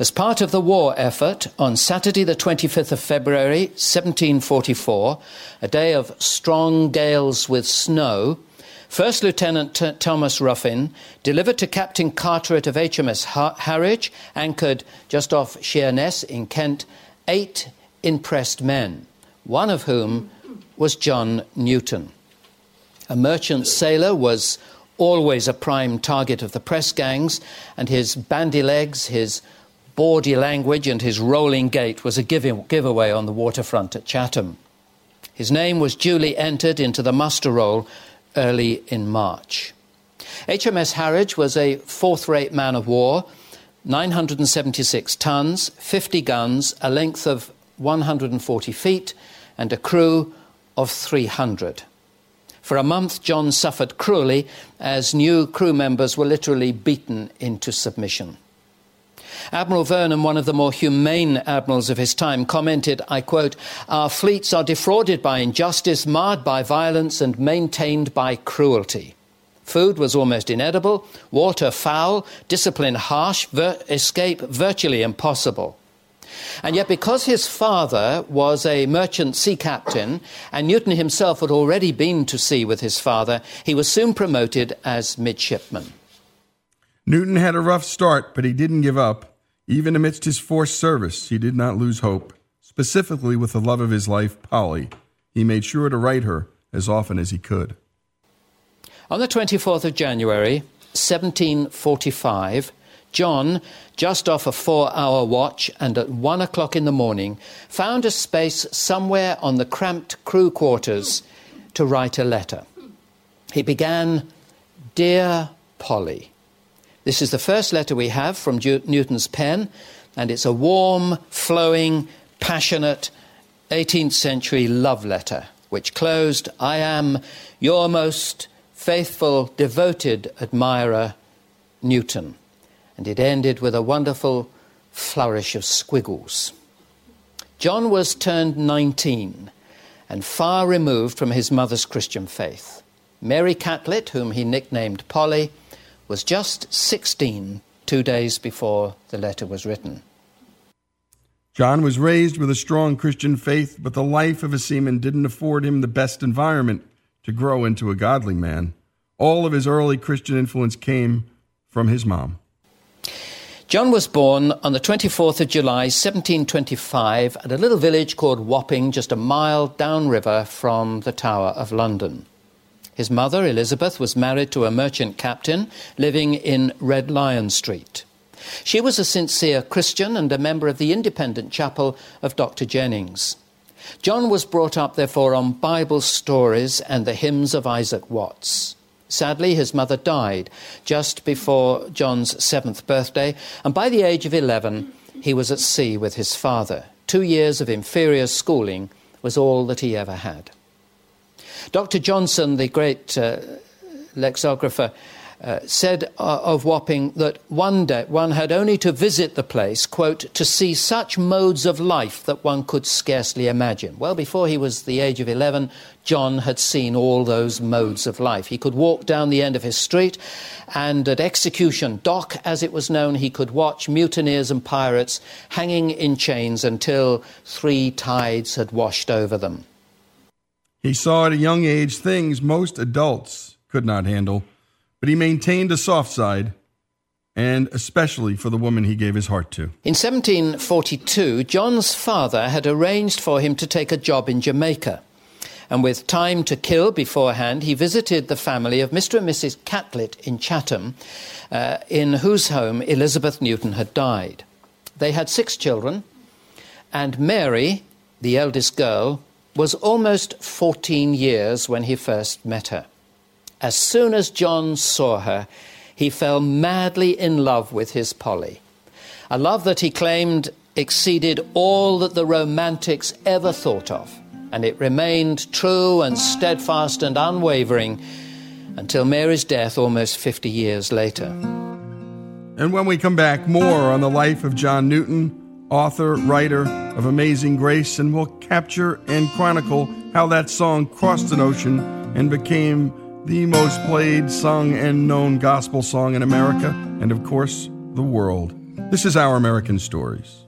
As part of the war effort, on Saturday, the 25th of February, 1744, a day of strong gales with snow, First Lieutenant T- Thomas Ruffin delivered to Captain Carteret of HMS Harwich, anchored just off Sheerness in Kent, eight impressed men, one of whom was John Newton. A merchant sailor was always a prime target of the press gangs, and his bandy legs, his bawdy language and his rolling gait was a give- giveaway on the waterfront at Chatham. His name was duly entered into the muster roll early in March. HMS Harwich was a fourth rate man of war, 976 tons, 50 guns, a length of 140 feet, and a crew of 300. For a month, John suffered cruelly as new crew members were literally beaten into submission. Admiral Vernon, one of the more humane admirals of his time, commented, I quote, Our fleets are defrauded by injustice, marred by violence, and maintained by cruelty. Food was almost inedible, water foul, discipline harsh, ver- escape virtually impossible. And yet, because his father was a merchant sea captain, and Newton himself had already been to sea with his father, he was soon promoted as midshipman.
Newton had a rough start, but he didn't give up. Even amidst his forced service, he did not lose hope. Specifically, with the love of his life, Polly, he made sure to write her as often as he could.
On the 24th of January, 1745, John, just off a four hour watch and at one o'clock in the morning, found a space somewhere on the cramped crew quarters to write a letter. He began, Dear Polly. This is the first letter we have from Newton's pen, and it's a warm, flowing, passionate 18th century love letter, which closed, I am your most faithful, devoted admirer, Newton and it ended with a wonderful flourish of squiggles. John was turned 19 and far removed from his mother's Christian faith. Mary Catlett, whom he nicknamed Polly, was just 16 two days before the letter was written.
John was raised with a strong Christian faith, but the life of a seaman didn't afford him the best environment to grow into a godly man. All of his early Christian influence came from his mom.
John was born on the 24th of July 1725 at a little village called Wapping, just a mile downriver from the Tower of London. His mother, Elizabeth, was married to a merchant captain living in Red Lion Street. She was a sincere Christian and a member of the Independent Chapel of Dr. Jennings. John was brought up, therefore, on Bible stories and the hymns of Isaac Watts. Sadly, his mother died just before John's seventh birthday, and by the age of 11, he was at sea with his father. Two years of inferior schooling was all that he ever had. Dr. Johnson, the great uh, lexicographer, uh, said uh, of Wapping that one day one had only to visit the place, quote, to see such modes of life that one could scarcely imagine. Well, before he was the age of 11, John had seen all those modes of life. He could walk down the end of his street, and at execution dock, as it was known, he could watch mutineers and pirates hanging in chains until three tides had washed over them.
He saw at a young age things most adults could not handle but he maintained a soft side, and especially for the woman he gave his heart to.
In 1742, John's father had arranged for him to take a job in Jamaica. And with time to kill beforehand, he visited the family of Mr. and Mrs. Catlett in Chatham, uh, in whose home Elizabeth Newton had died. They had six children, and Mary, the eldest girl, was almost 14 years when he first met her. As soon as John saw her, he fell madly in love with his Polly, a love that he claimed exceeded all that the Romantics ever thought of, and it remained true and steadfast and unwavering until Mary's death almost 50 years later.
And when we come back, more on the life of John Newton, author, writer of Amazing Grace, and we'll capture and chronicle how that song crossed an ocean and became the most played, sung, and known gospel song in America, and of course, the world. This is Our American Stories.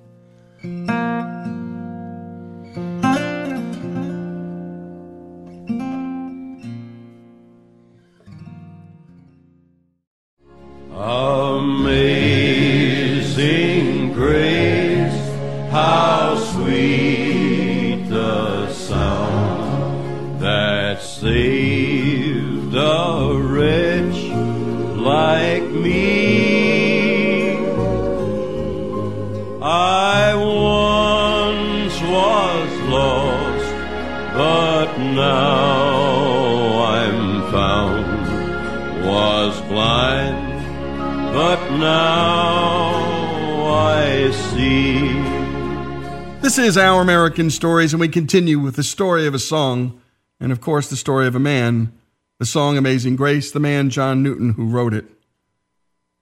American Stories, and we continue with the story of a song, and of course, the story of a man the song Amazing Grace, the man John Newton who wrote it.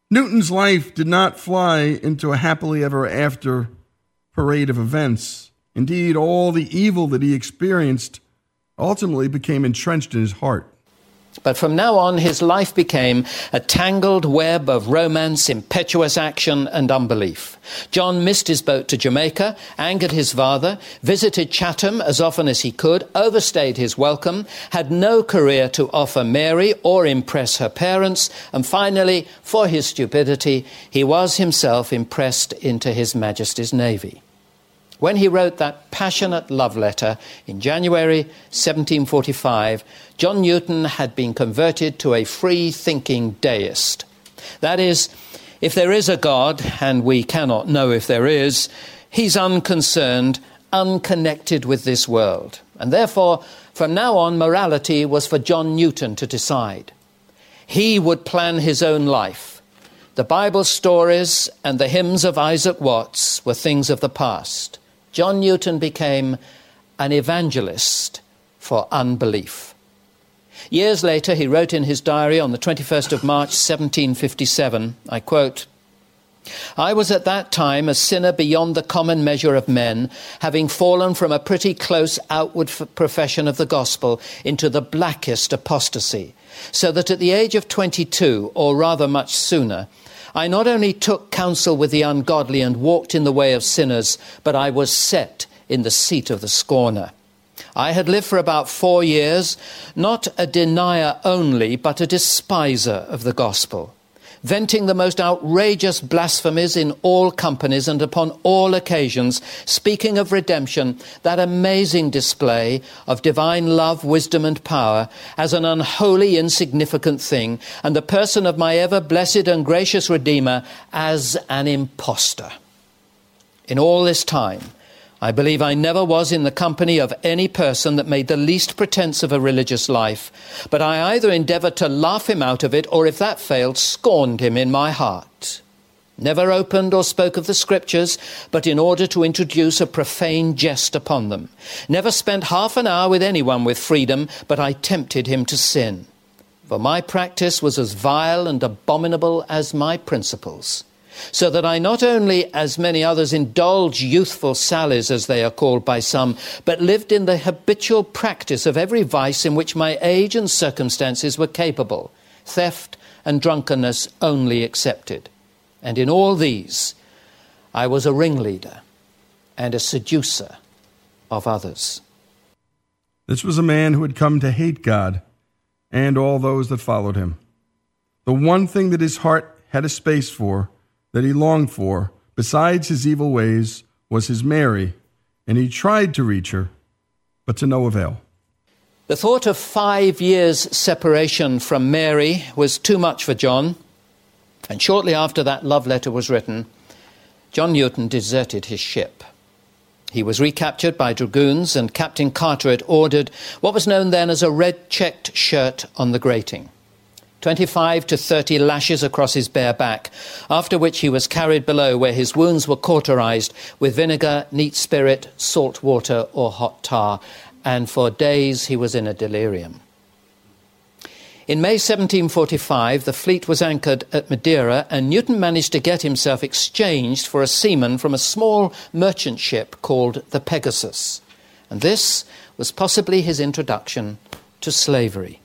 Newton's life did not fly into a happily ever after parade of events. Indeed, all the evil that he experienced ultimately became entrenched in his heart.
But from now on, his life became a tangled web of romance, impetuous action, and unbelief. John missed his boat to Jamaica, angered his father, visited Chatham as often as he could, overstayed his welcome, had no career to offer Mary or impress her parents, and finally, for his stupidity, he was himself impressed into His Majesty's Navy. When he wrote that passionate love letter in January 1745, John Newton had been converted to a free thinking deist. That is, if there is a God, and we cannot know if there is, he's unconcerned, unconnected with this world. And therefore, from now on, morality was for John Newton to decide. He would plan his own life. The Bible stories and the hymns of Isaac Watts were things of the past. John Newton became an evangelist for unbelief. Years later, he wrote in his diary on the 21st of March 1757, I quote, I was at that time a sinner beyond the common measure of men, having fallen from a pretty close outward profession of the gospel into the blackest apostasy, so that at the age of 22, or rather much sooner, I not only took counsel with the ungodly and walked in the way of sinners, but I was set in the seat of the scorner. I had lived for about four years, not a denier only, but a despiser of the gospel venting the most outrageous blasphemies in all companies and upon all occasions, speaking of redemption, that amazing display of divine love, wisdom, and power, as an unholy, insignificant thing, and the person of my ever blessed and gracious Redeemer as an impostor. In all this time, I believe I never was in the company of any person that made the least pretence of a religious life, but I either endeavoured to laugh him out of it, or if that failed, scorned him in my heart. Never opened or spoke of the Scriptures, but in order to introduce a profane jest upon them. Never spent half an hour with anyone with freedom, but I tempted him to sin. For my practice was as vile and abominable as my principles so that I not only, as many others, indulged youthful sallies, as they are called by some, but lived in the habitual practice of every vice in which my age and circumstances were capable, theft and drunkenness only excepted. And in all these, I was a ringleader and a seducer of others.
This was a man who had come to hate God and all those that followed him. The one thing that his heart had a space for that he longed for, besides his evil ways, was his Mary, and he tried to reach her, but to no avail.
The thought of five years' separation from Mary was too much for John, and shortly after that love letter was written, John Newton deserted his ship. He was recaptured by dragoons, and Captain Carteret ordered what was known then as a red checked shirt on the grating. 25 to 30 lashes across his bare back, after which he was carried below where his wounds were cauterized with vinegar, neat spirit, salt water, or hot tar, and for days he was in a delirium. In May 1745, the fleet was anchored at Madeira, and Newton managed to get himself exchanged for a seaman from a small merchant ship called the Pegasus. And this was possibly his introduction to slavery.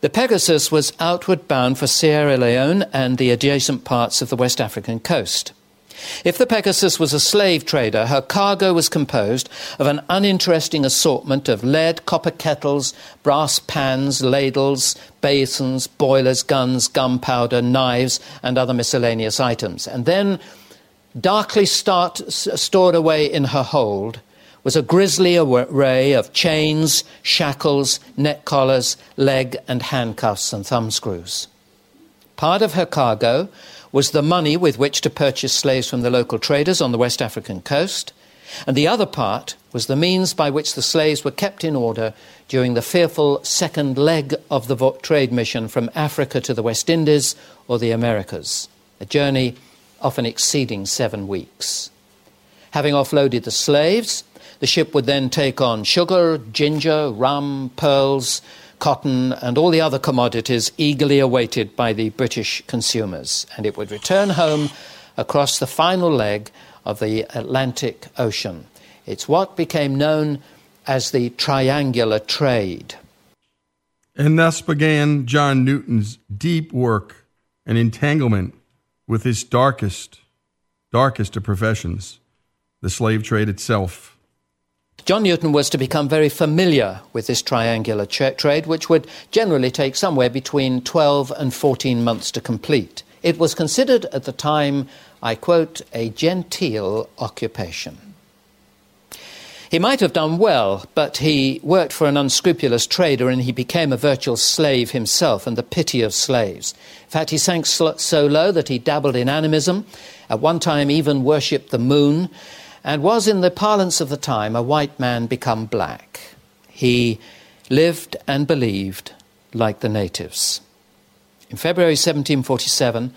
The Pegasus was outward bound for Sierra Leone and the adjacent parts of the West African coast. If the Pegasus was a slave trader, her cargo was composed of an uninteresting assortment of lead, copper kettles, brass pans, ladles, basins, boilers, guns, gunpowder, knives, and other miscellaneous items. And then, darkly start, stored away in her hold, was a grisly array of chains, shackles, neck collars, leg and handcuffs, and thumbscrews. Part of her cargo was the money with which to purchase slaves from the local traders on the West African coast, and the other part was the means by which the slaves were kept in order during the fearful second leg of the trade mission from Africa to the West Indies or the Americas, a journey often exceeding seven weeks. Having offloaded the slaves, the ship would then take on sugar, ginger, rum, pearls, cotton, and all the other commodities eagerly awaited by the British consumers. And it would return home across the final leg of the Atlantic Ocean. It's what became known as the triangular trade.
And thus began John Newton's deep work and entanglement with his darkest, darkest of professions, the slave trade itself.
John Newton was to become very familiar with this triangular tra- trade, which would generally take somewhere between 12 and 14 months to complete. It was considered at the time, I quote, a genteel occupation. He might have done well, but he worked for an unscrupulous trader and he became a virtual slave himself and the pity of slaves. In fact, he sank so low that he dabbled in animism, at one time even worshipped the moon, and was, in the parlance of the time, a white man become black. He lived and believed like the natives. In February 1747,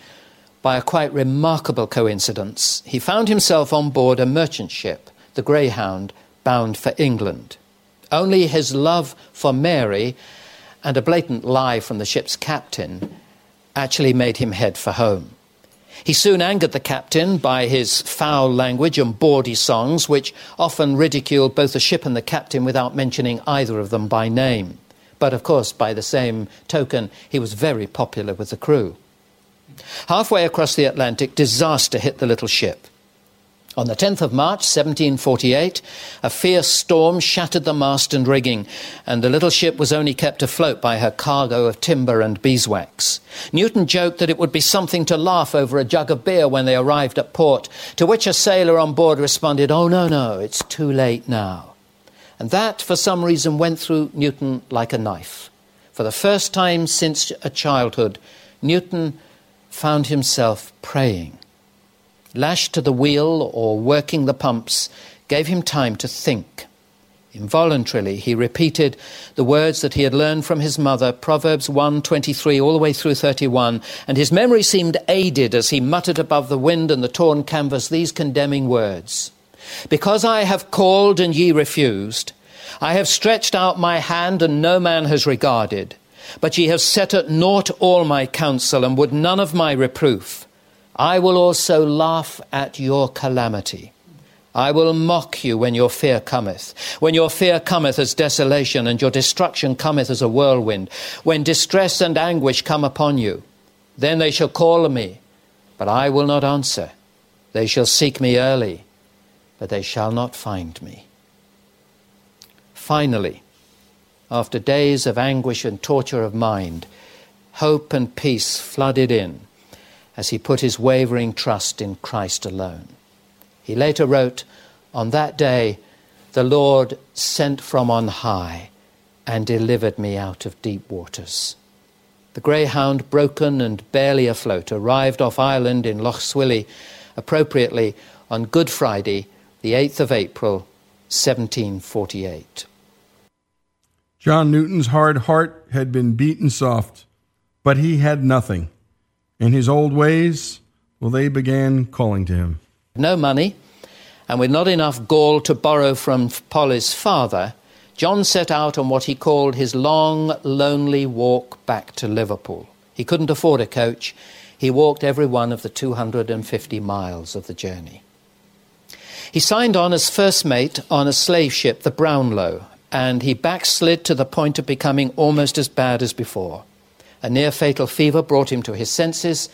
by a quite remarkable coincidence, he found himself on board a merchant ship, the Greyhound, bound for England. Only his love for Mary and a blatant lie from the ship's captain actually made him head for home. He soon angered the captain by his foul language and bawdy songs, which often ridiculed both the ship and the captain without mentioning either of them by name. But of course, by the same token, he was very popular with the crew. Halfway across the Atlantic, disaster hit the little ship. On the 10th of March, 1748, a fierce storm shattered the mast and rigging, and the little ship was only kept afloat by her cargo of timber and beeswax. Newton joked that it would be something to laugh over a jug of beer when they arrived at port, to which a sailor on board responded, Oh, no, no, it's too late now. And that, for some reason, went through Newton like a knife. For the first time since a childhood, Newton found himself praying lashed to the wheel or working the pumps, gave him time to think. Involuntarily, he repeated the words that he had learned from his mother, Proverbs 1:23 all the way through 31, and his memory seemed aided as he muttered above the wind and the torn canvas these condemning words: "Because I have called and ye refused, I have stretched out my hand and no man has regarded, but ye have set at naught all my counsel and would none of my reproof. I will also laugh at your calamity. I will mock you when your fear cometh, when your fear cometh as desolation, and your destruction cometh as a whirlwind, when distress and anguish come upon you. Then they shall call on me, but I will not answer. They shall seek me early, but they shall not find me. Finally, after days of anguish and torture of mind, hope and peace flooded in as he put his wavering trust in Christ alone. He later wrote, On that day, the Lord sent from on high and delivered me out of deep waters. The Greyhound, broken and barely afloat, arrived off Ireland in Lough Swilly appropriately on Good Friday, the 8th of April, 1748.
John Newton's hard heart had been beaten soft, but he had nothing. In his old ways, well, they began calling to him.
No money, and with not enough gall to borrow from Polly's father, John set out on what he called his long, lonely walk back to Liverpool. He couldn't afford a coach. He walked every one of the 250 miles of the journey. He signed on as first mate on a slave ship, the Brownlow, and he backslid to the point of becoming almost as bad as before. A near fatal fever brought him to his senses,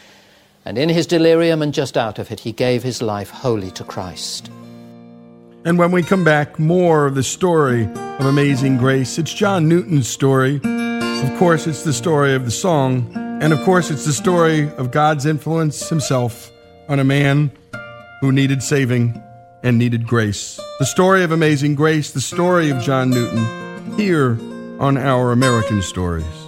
and in his delirium and just out of it, he gave his life wholly to Christ.
And when we come back, more of the story of Amazing Grace. It's John Newton's story. Of course, it's the story of the song. And of course, it's the story of God's influence himself on a man who needed saving and needed grace. The story of Amazing Grace, the story of John Newton, here on Our American Stories.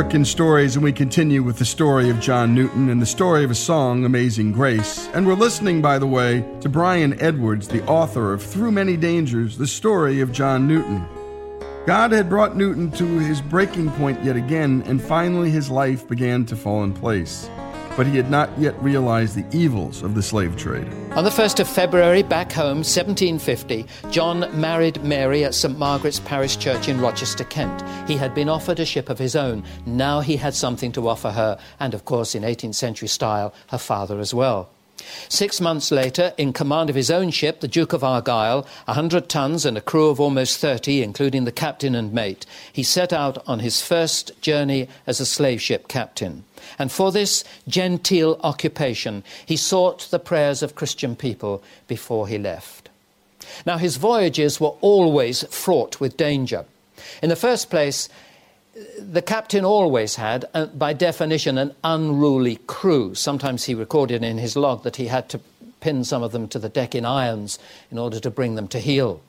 American Stories, and we continue with the story of John Newton and the story of a song, Amazing Grace. And we're listening, by the way, to Brian Edwards, the author of Through Many Dangers, the story of John Newton. God had brought Newton to his breaking point yet again, and finally his life began to fall in place but he had not yet realized the evils of the slave trade.
On the 1st of February, back home, 1750, John married Mary at St Margaret's Parish Church in Rochester, Kent. He had been offered a ship of his own. Now he had something to offer her, and of course, in 18th century style, her father as well. Six months later, in command of his own ship, the Duke of Argyle, a hundred tons and a crew of almost thirty, including the captain and mate, he set out on his first journey as a slave ship captain. And for this genteel occupation, he sought the prayers of Christian people before he left. Now, his voyages were always fraught with danger. In the first place, the captain always had, uh, by definition, an unruly crew. Sometimes he recorded in his log that he had to pin some of them to the deck in irons in order to bring them to heel.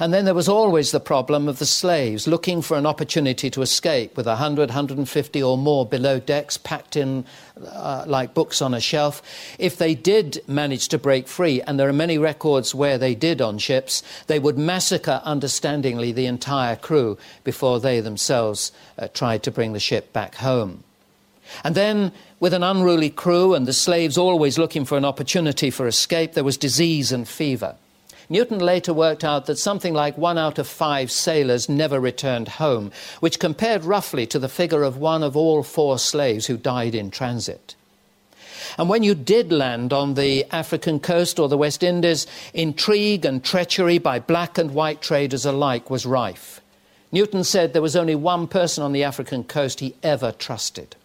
And then there was always the problem of the slaves looking for an opportunity to escape with 100, 150 or more below decks packed in uh, like books on a shelf. If they did manage to break free, and there are many records where they did on ships, they would massacre understandingly the entire crew before they themselves uh, tried to bring the ship back home. And then, with an unruly crew and the slaves always looking for an opportunity for escape, there was disease and fever. Newton later worked out that something like one out of five sailors never returned home, which compared roughly to the figure of one of all four slaves who died in transit. And when you did land on the African coast or the West Indies, intrigue and treachery by black and white traders alike was rife. Newton said there was only one person on the African coast he ever trusted.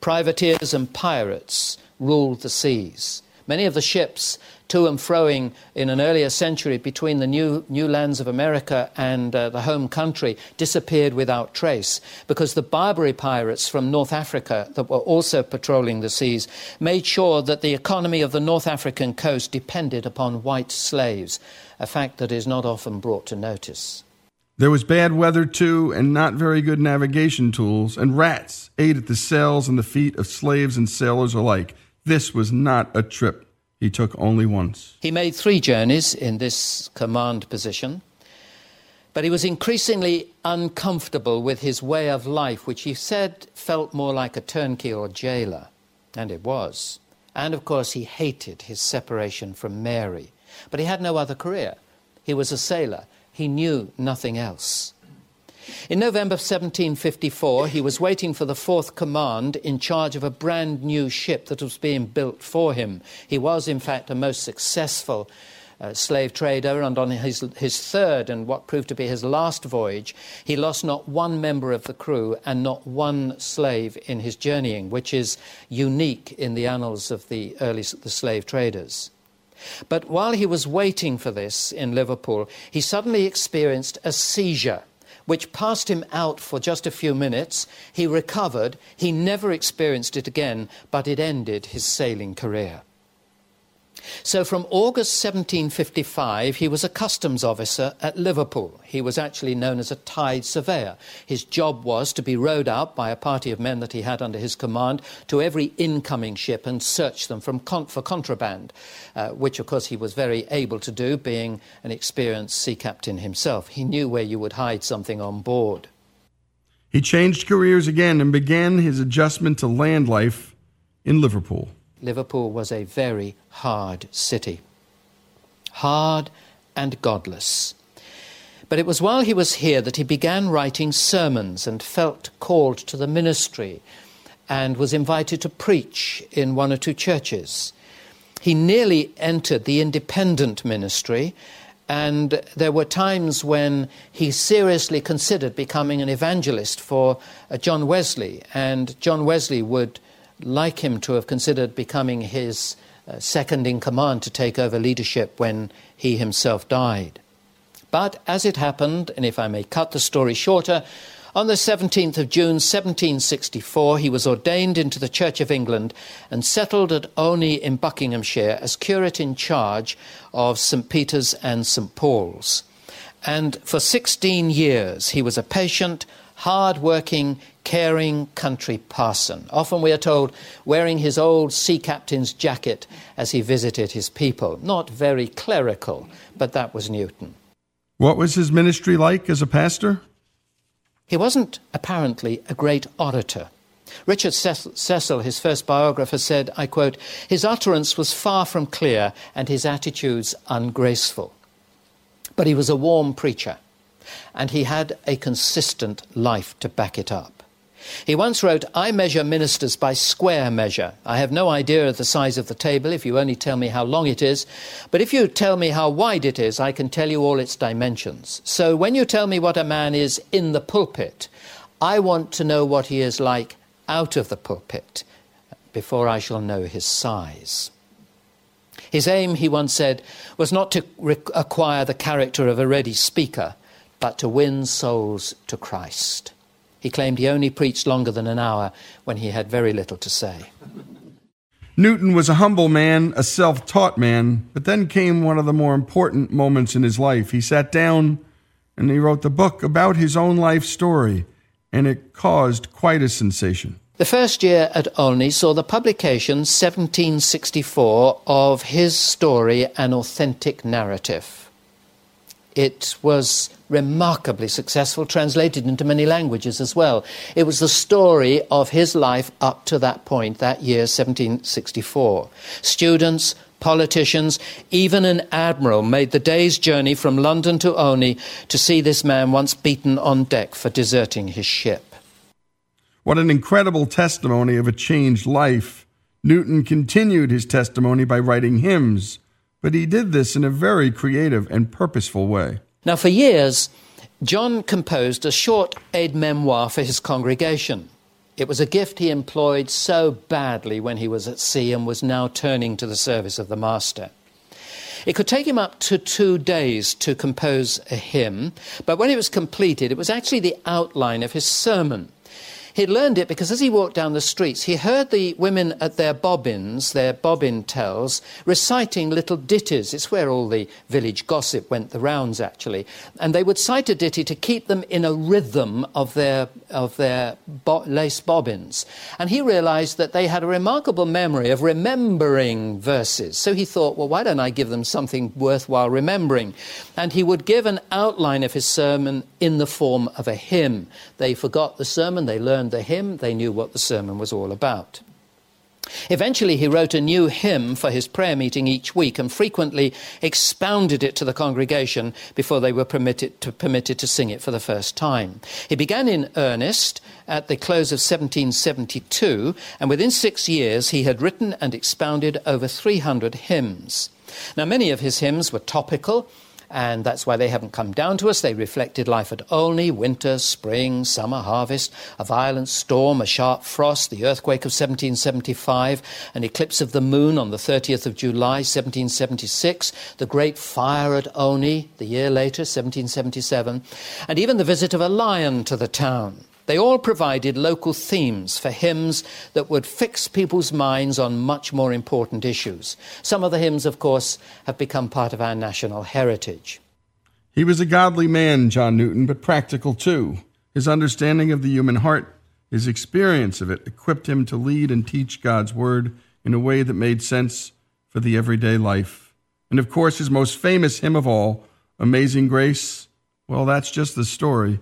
Privateers and pirates ruled the seas. Many of the ships to and froing in an earlier century between the new, new lands of America and uh, the home country disappeared without trace because the Barbary pirates from North Africa that were also patrolling the seas made sure that the economy of the North African coast depended upon white slaves, a fact that is not often brought to notice.
There was bad weather too, and not very good navigation tools, and rats ate at the sails and the feet of slaves and sailors alike. This was not a trip he took only once.
He made three journeys in this command position, but he was increasingly uncomfortable with his way of life, which he said felt more like a turnkey or jailer. And it was. And of course, he hated his separation from Mary. But he had no other career. He was a sailor, he knew nothing else. In November 1754, he was waiting for the fourth command in charge of a brand new ship that was being built for him. He was, in fact, a most successful uh, slave trader, and on his, his third and what proved to be his last voyage, he lost not one member of the crew and not one slave in his journeying, which is unique in the annals of the early the slave traders. But while he was waiting for this in Liverpool, he suddenly experienced a seizure which passed him out for just a few minutes. He recovered. He never experienced it again, but it ended his sailing career. So from August 1755, he was a customs officer at Liverpool. He was actually known as a tide surveyor. His job was to be rowed out by a party of men that he had under his command to every incoming ship and search them con- for contraband, uh, which of course he was very able to do, being an experienced sea captain himself. He knew where you would hide something on board.
He changed careers again and began his adjustment to land life in Liverpool.
Liverpool was a very hard city. Hard and godless. But it was while he was here that he began writing sermons and felt called to the ministry and was invited to preach in one or two churches. He nearly entered the independent ministry, and there were times when he seriously considered becoming an evangelist for uh, John Wesley, and John Wesley would like him to have considered becoming his uh, second in command to take over leadership when he himself died. But as it happened, and if I may cut the story shorter, on the 17th of June 1764, he was ordained into the Church of England and settled at Olney in Buckinghamshire as curate in charge of St. Peter's and St. Paul's. And for 16 years, he was a patient, hard working, caring country parson. Often, we are told, wearing his old sea captain's jacket as he visited his people. Not very clerical, but that was Newton.
What was his ministry like as a pastor?
He wasn't apparently a great orator. Richard Cecil, his first biographer, said, I quote, his utterance was far from clear and his attitudes ungraceful. But he was a warm preacher, and he had a consistent life to back it up. He once wrote, I measure ministers by square measure. I have no idea of the size of the table if you only tell me how long it is, but if you tell me how wide it is, I can tell you all its dimensions. So when you tell me what a man is in the pulpit, I want to know what he is like out of the pulpit before I shall know his size. His aim, he once said, was not to acquire the character of a ready speaker, but to win souls to Christ. He claimed he only preached longer than an hour when he had very little to say.
Newton was a humble man, a self taught man, but then came one of the more important moments in his life. He sat down and he wrote the book about his own life story, and it caused quite a sensation.
The first year at Olney saw the publication, 1764, of his story, An Authentic Narrative. It was remarkably successful, translated into many languages as well. It was the story of his life up to that point, that year, 1764. Students, politicians, even an admiral made the day's journey from London to Olney to see this man once beaten on deck for deserting his ship.
What an incredible testimony of a changed life. Newton continued his testimony by writing hymns, but he did this in a very creative and purposeful way.
Now, for years, John composed a short aid memoir for his congregation. It was a gift he employed so badly when he was at sea and was now turning to the service of the Master. It could take him up to two days to compose a hymn, but when it was completed, it was actually the outline of his sermon. He'd learned it because as he walked down the streets, he heard the women at their bobbins, their bobbin tells, reciting little ditties. It's where all the village gossip went the rounds, actually. And they would cite a ditty to keep them in a rhythm of their, of their bo- lace bobbins. And he realized that they had a remarkable memory of remembering verses. So he thought, well, why don't I give them something worthwhile remembering? And he would give an outline of his sermon in the form of a hymn. They forgot the sermon, they learned the hymn, they knew what the sermon was all about. Eventually, he wrote a new hymn for his prayer meeting each week and frequently expounded it to the congregation before they were permitted to, permitted to sing it for the first time. He began in earnest at the close of 1772, and within six years he had written and expounded over 300 hymns. Now, many of his hymns were topical and that's why they haven't come down to us. They reflected life at Olney, winter, spring, summer, harvest, a violent storm, a sharp frost, the earthquake of 1775, an eclipse of the moon on the 30th of July, 1776, the great fire at Olney the year later, 1777, and even the visit of a lion to the town. They all provided local themes for hymns that would fix people's minds on much more important issues. Some of the hymns, of course, have become part of our national heritage.
He was a godly man, John Newton, but practical too. His understanding of the human heart, his experience of it, equipped him to lead and teach God's Word in a way that made sense for the everyday life. And of course, his most famous hymn of all, Amazing Grace, well, that's just the story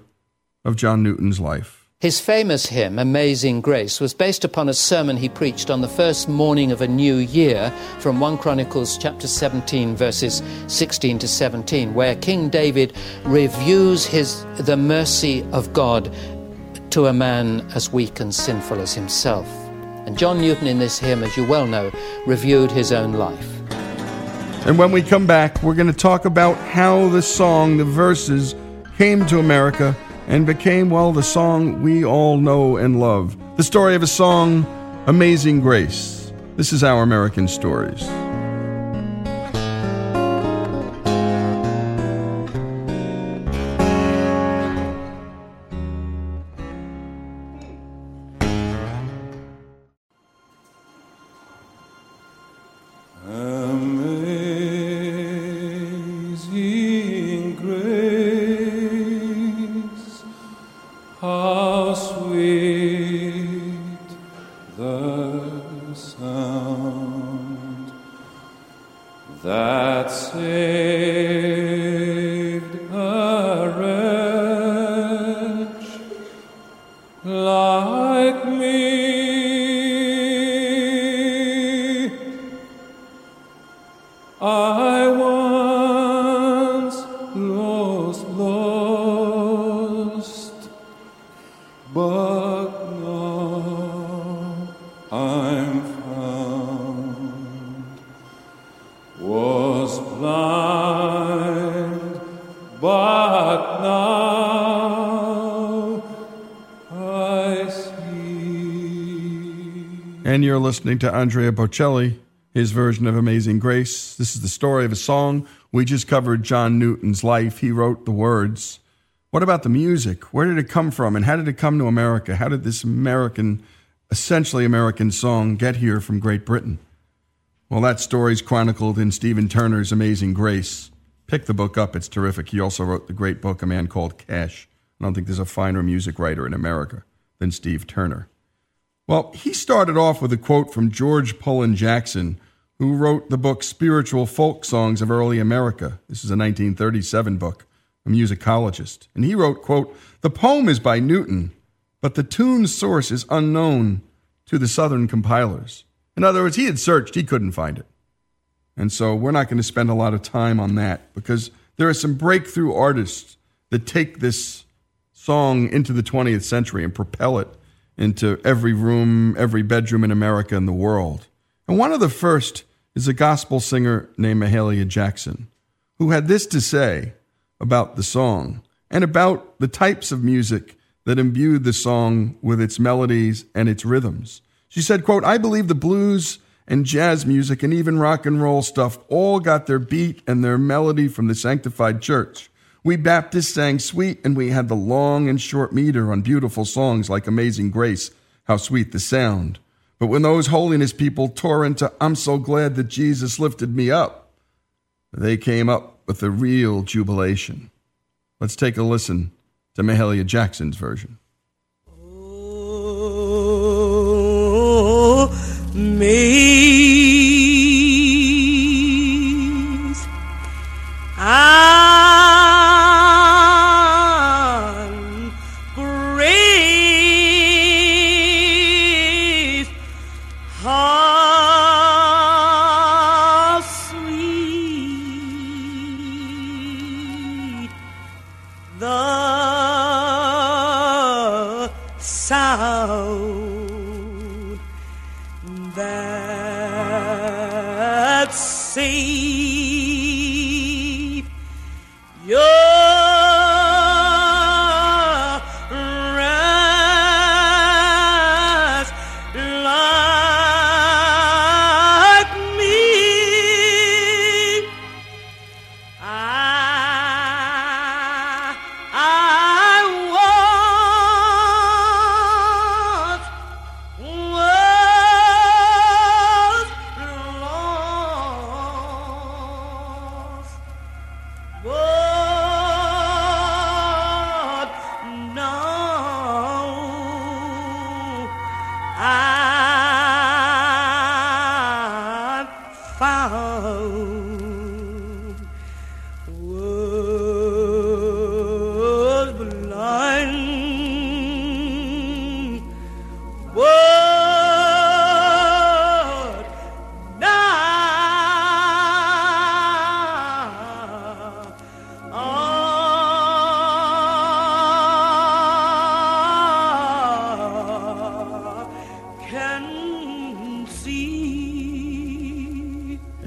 of John Newton's life.
His famous hymn, Amazing Grace, was based upon a sermon he preached on the first morning of a new year from 1 Chronicles chapter 17 verses 16 to 17 where King David reviews his the mercy of God to a man as weak and sinful as himself. And John Newton in this hymn as you well know reviewed his own life.
And when we come back, we're going to talk about how the song, the verses came to America and became, well, the song we all know and love. The story of a song, Amazing Grace. This is Our American Stories. Listening to Andrea Bocelli, his version of Amazing Grace. This is the story of a song. We just covered John Newton's life. He wrote the words. What about the music? Where did it come from and how did it come to America? How did this American, essentially American song get here from Great Britain? Well, that story's chronicled in Stephen Turner's Amazing Grace. Pick the book up, it's terrific. He also wrote the great book, A Man Called Cash. I don't think there's a finer music writer in America than Steve Turner. Well, he started off with a quote from George Pullen Jackson, who wrote the book Spiritual Folk Songs of Early America. This is a 1937 book, a musicologist. And he wrote, quote, The poem is by Newton, but the tune source is unknown to the Southern compilers. In other words, he had searched, he couldn't find it. And so we're not going to spend a lot of time on that because there are some breakthrough artists that take this song into the 20th century and propel it into every room, every bedroom in America and the world. And one of the first is a gospel singer named Mahalia Jackson, who had this to say about the song and about the types of music that imbued the song with its melodies and its rhythms. She said, quote, I believe the blues and jazz music and even rock and roll stuff all got their beat and their melody from the sanctified church. We Baptists sang sweet and we had the long and short meter on beautiful songs like Amazing Grace, How Sweet the Sound. But when those holiness people tore into I'm so glad that Jesus lifted me up, they came up with a real jubilation. Let's take a listen to Mahalia Jackson's version.
Oh, maze. And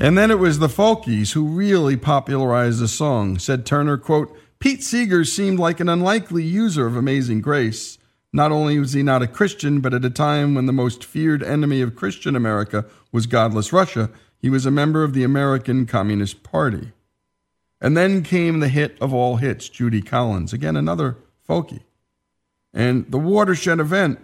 And then it was the Folkies who really popularized the song, said Turner, quote, Pete Seeger seemed like an unlikely user of Amazing Grace. Not only was he not a Christian, but at a time when the most feared enemy of Christian America was godless Russia, he was a member of the American Communist Party. And then came the hit of all hits, Judy Collins, again another folkie. And the watershed event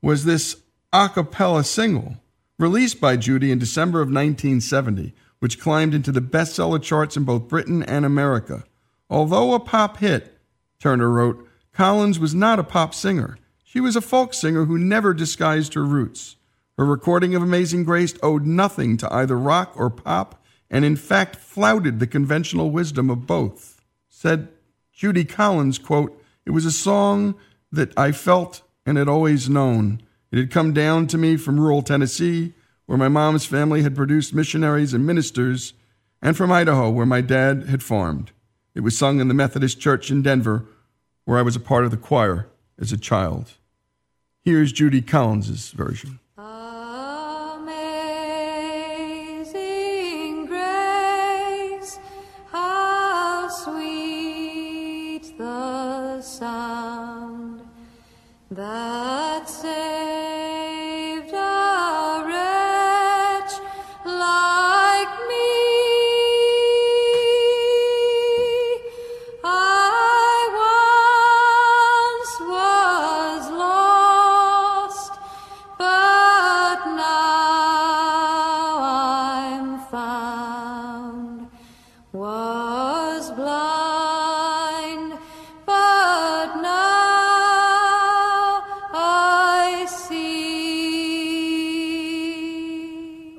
was this a cappella single released by Judy in December of 1970, which climbed into the bestseller charts in both Britain and America. Although a pop hit, Turner wrote, Collins was not a pop singer. She was a folk singer who never disguised her roots. Her recording of Amazing Grace owed nothing to either rock or pop, and in fact flouted the conventional wisdom of both. Said Judy Collins, quote, It was a song that I felt and had always known. It had come down to me from rural Tennessee, where my mom's family had produced missionaries and ministers, and from Idaho, where my dad had farmed. It was sung in the Methodist Church in Denver, where I was a part of the choir as a child. Here's Judy Collins' version.
That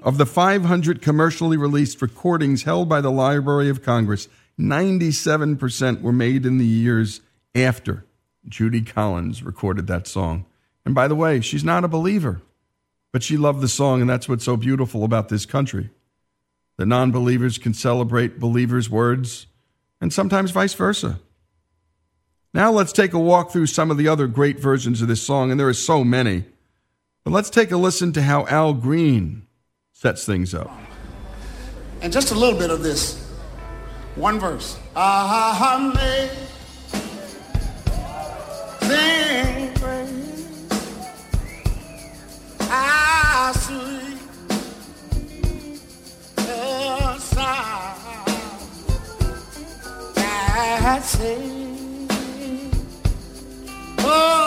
Of the 500 commercially released recordings held by the Library of Congress, 97% were made in the years after Judy Collins recorded that song. And by the way, she's not a believer, but she loved the song, and that's what's so beautiful about this country. The non believers can celebrate believers' words, and sometimes vice versa. Now let's take a walk through some of the other great versions of this song, and there are so many. But let's take a listen to how Al Green sets things up.
And just a little bit of this. One verse. Ah, may sing praise. Ah, sweet the sound that saved. Oh,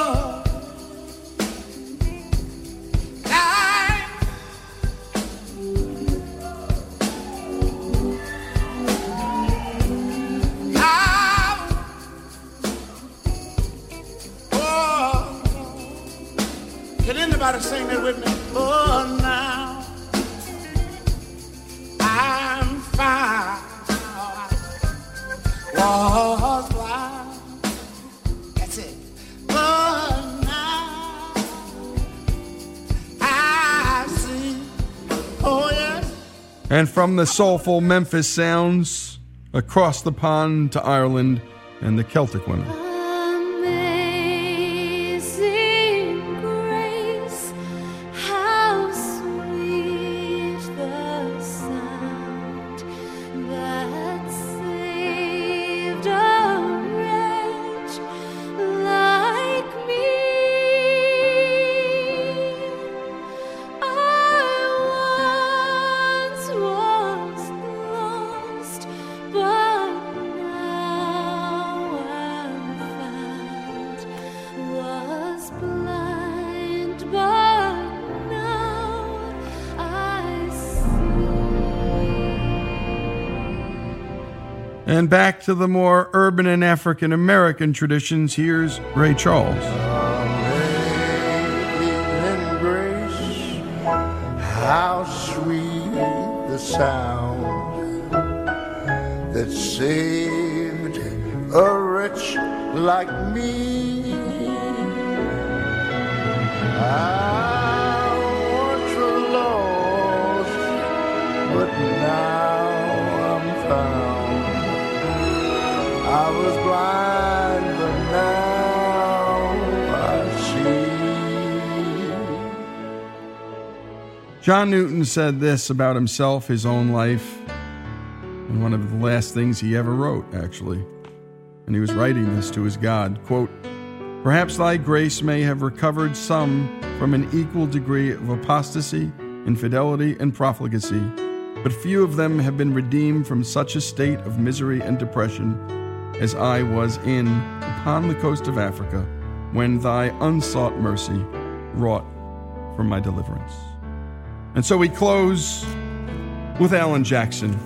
can anybody sing that with me? Oh, now I'm. Was blind. That's it. But now I see. Oh.
And from the soulful Memphis sounds across the pond to Ireland and the Celtic women. Back to the more urban and African American traditions, here's Ray Charles.
How sweet the sound that saved a wretch like me. I was lost, but now
John Newton said this about himself, his own life, and one of the last things he ever wrote, actually. And he was writing this to his God. Quote, Perhaps thy grace may have recovered some from an equal degree of apostasy, infidelity, and profligacy, but few of them have been redeemed from such a state of misery and depression as I was in upon the coast of Africa when thy unsought mercy wrought for my deliverance. And so we close with Alan Jackson.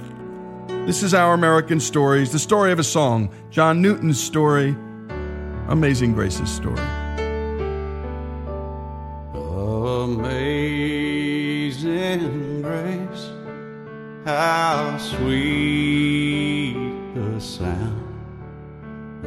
This is Our American Stories, the story of a song, John Newton's story, Amazing Grace's story.
Amazing grace, how sweet the sound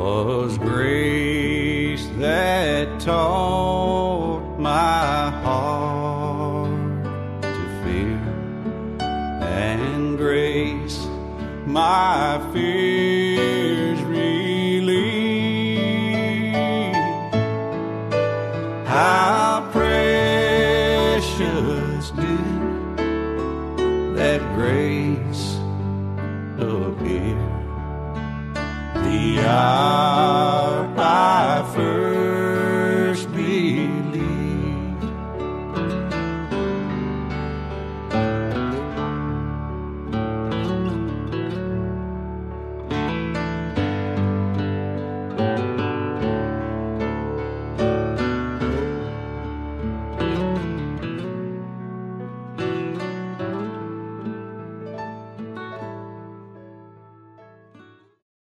'Twas grace that taught my heart to fear and grace my fears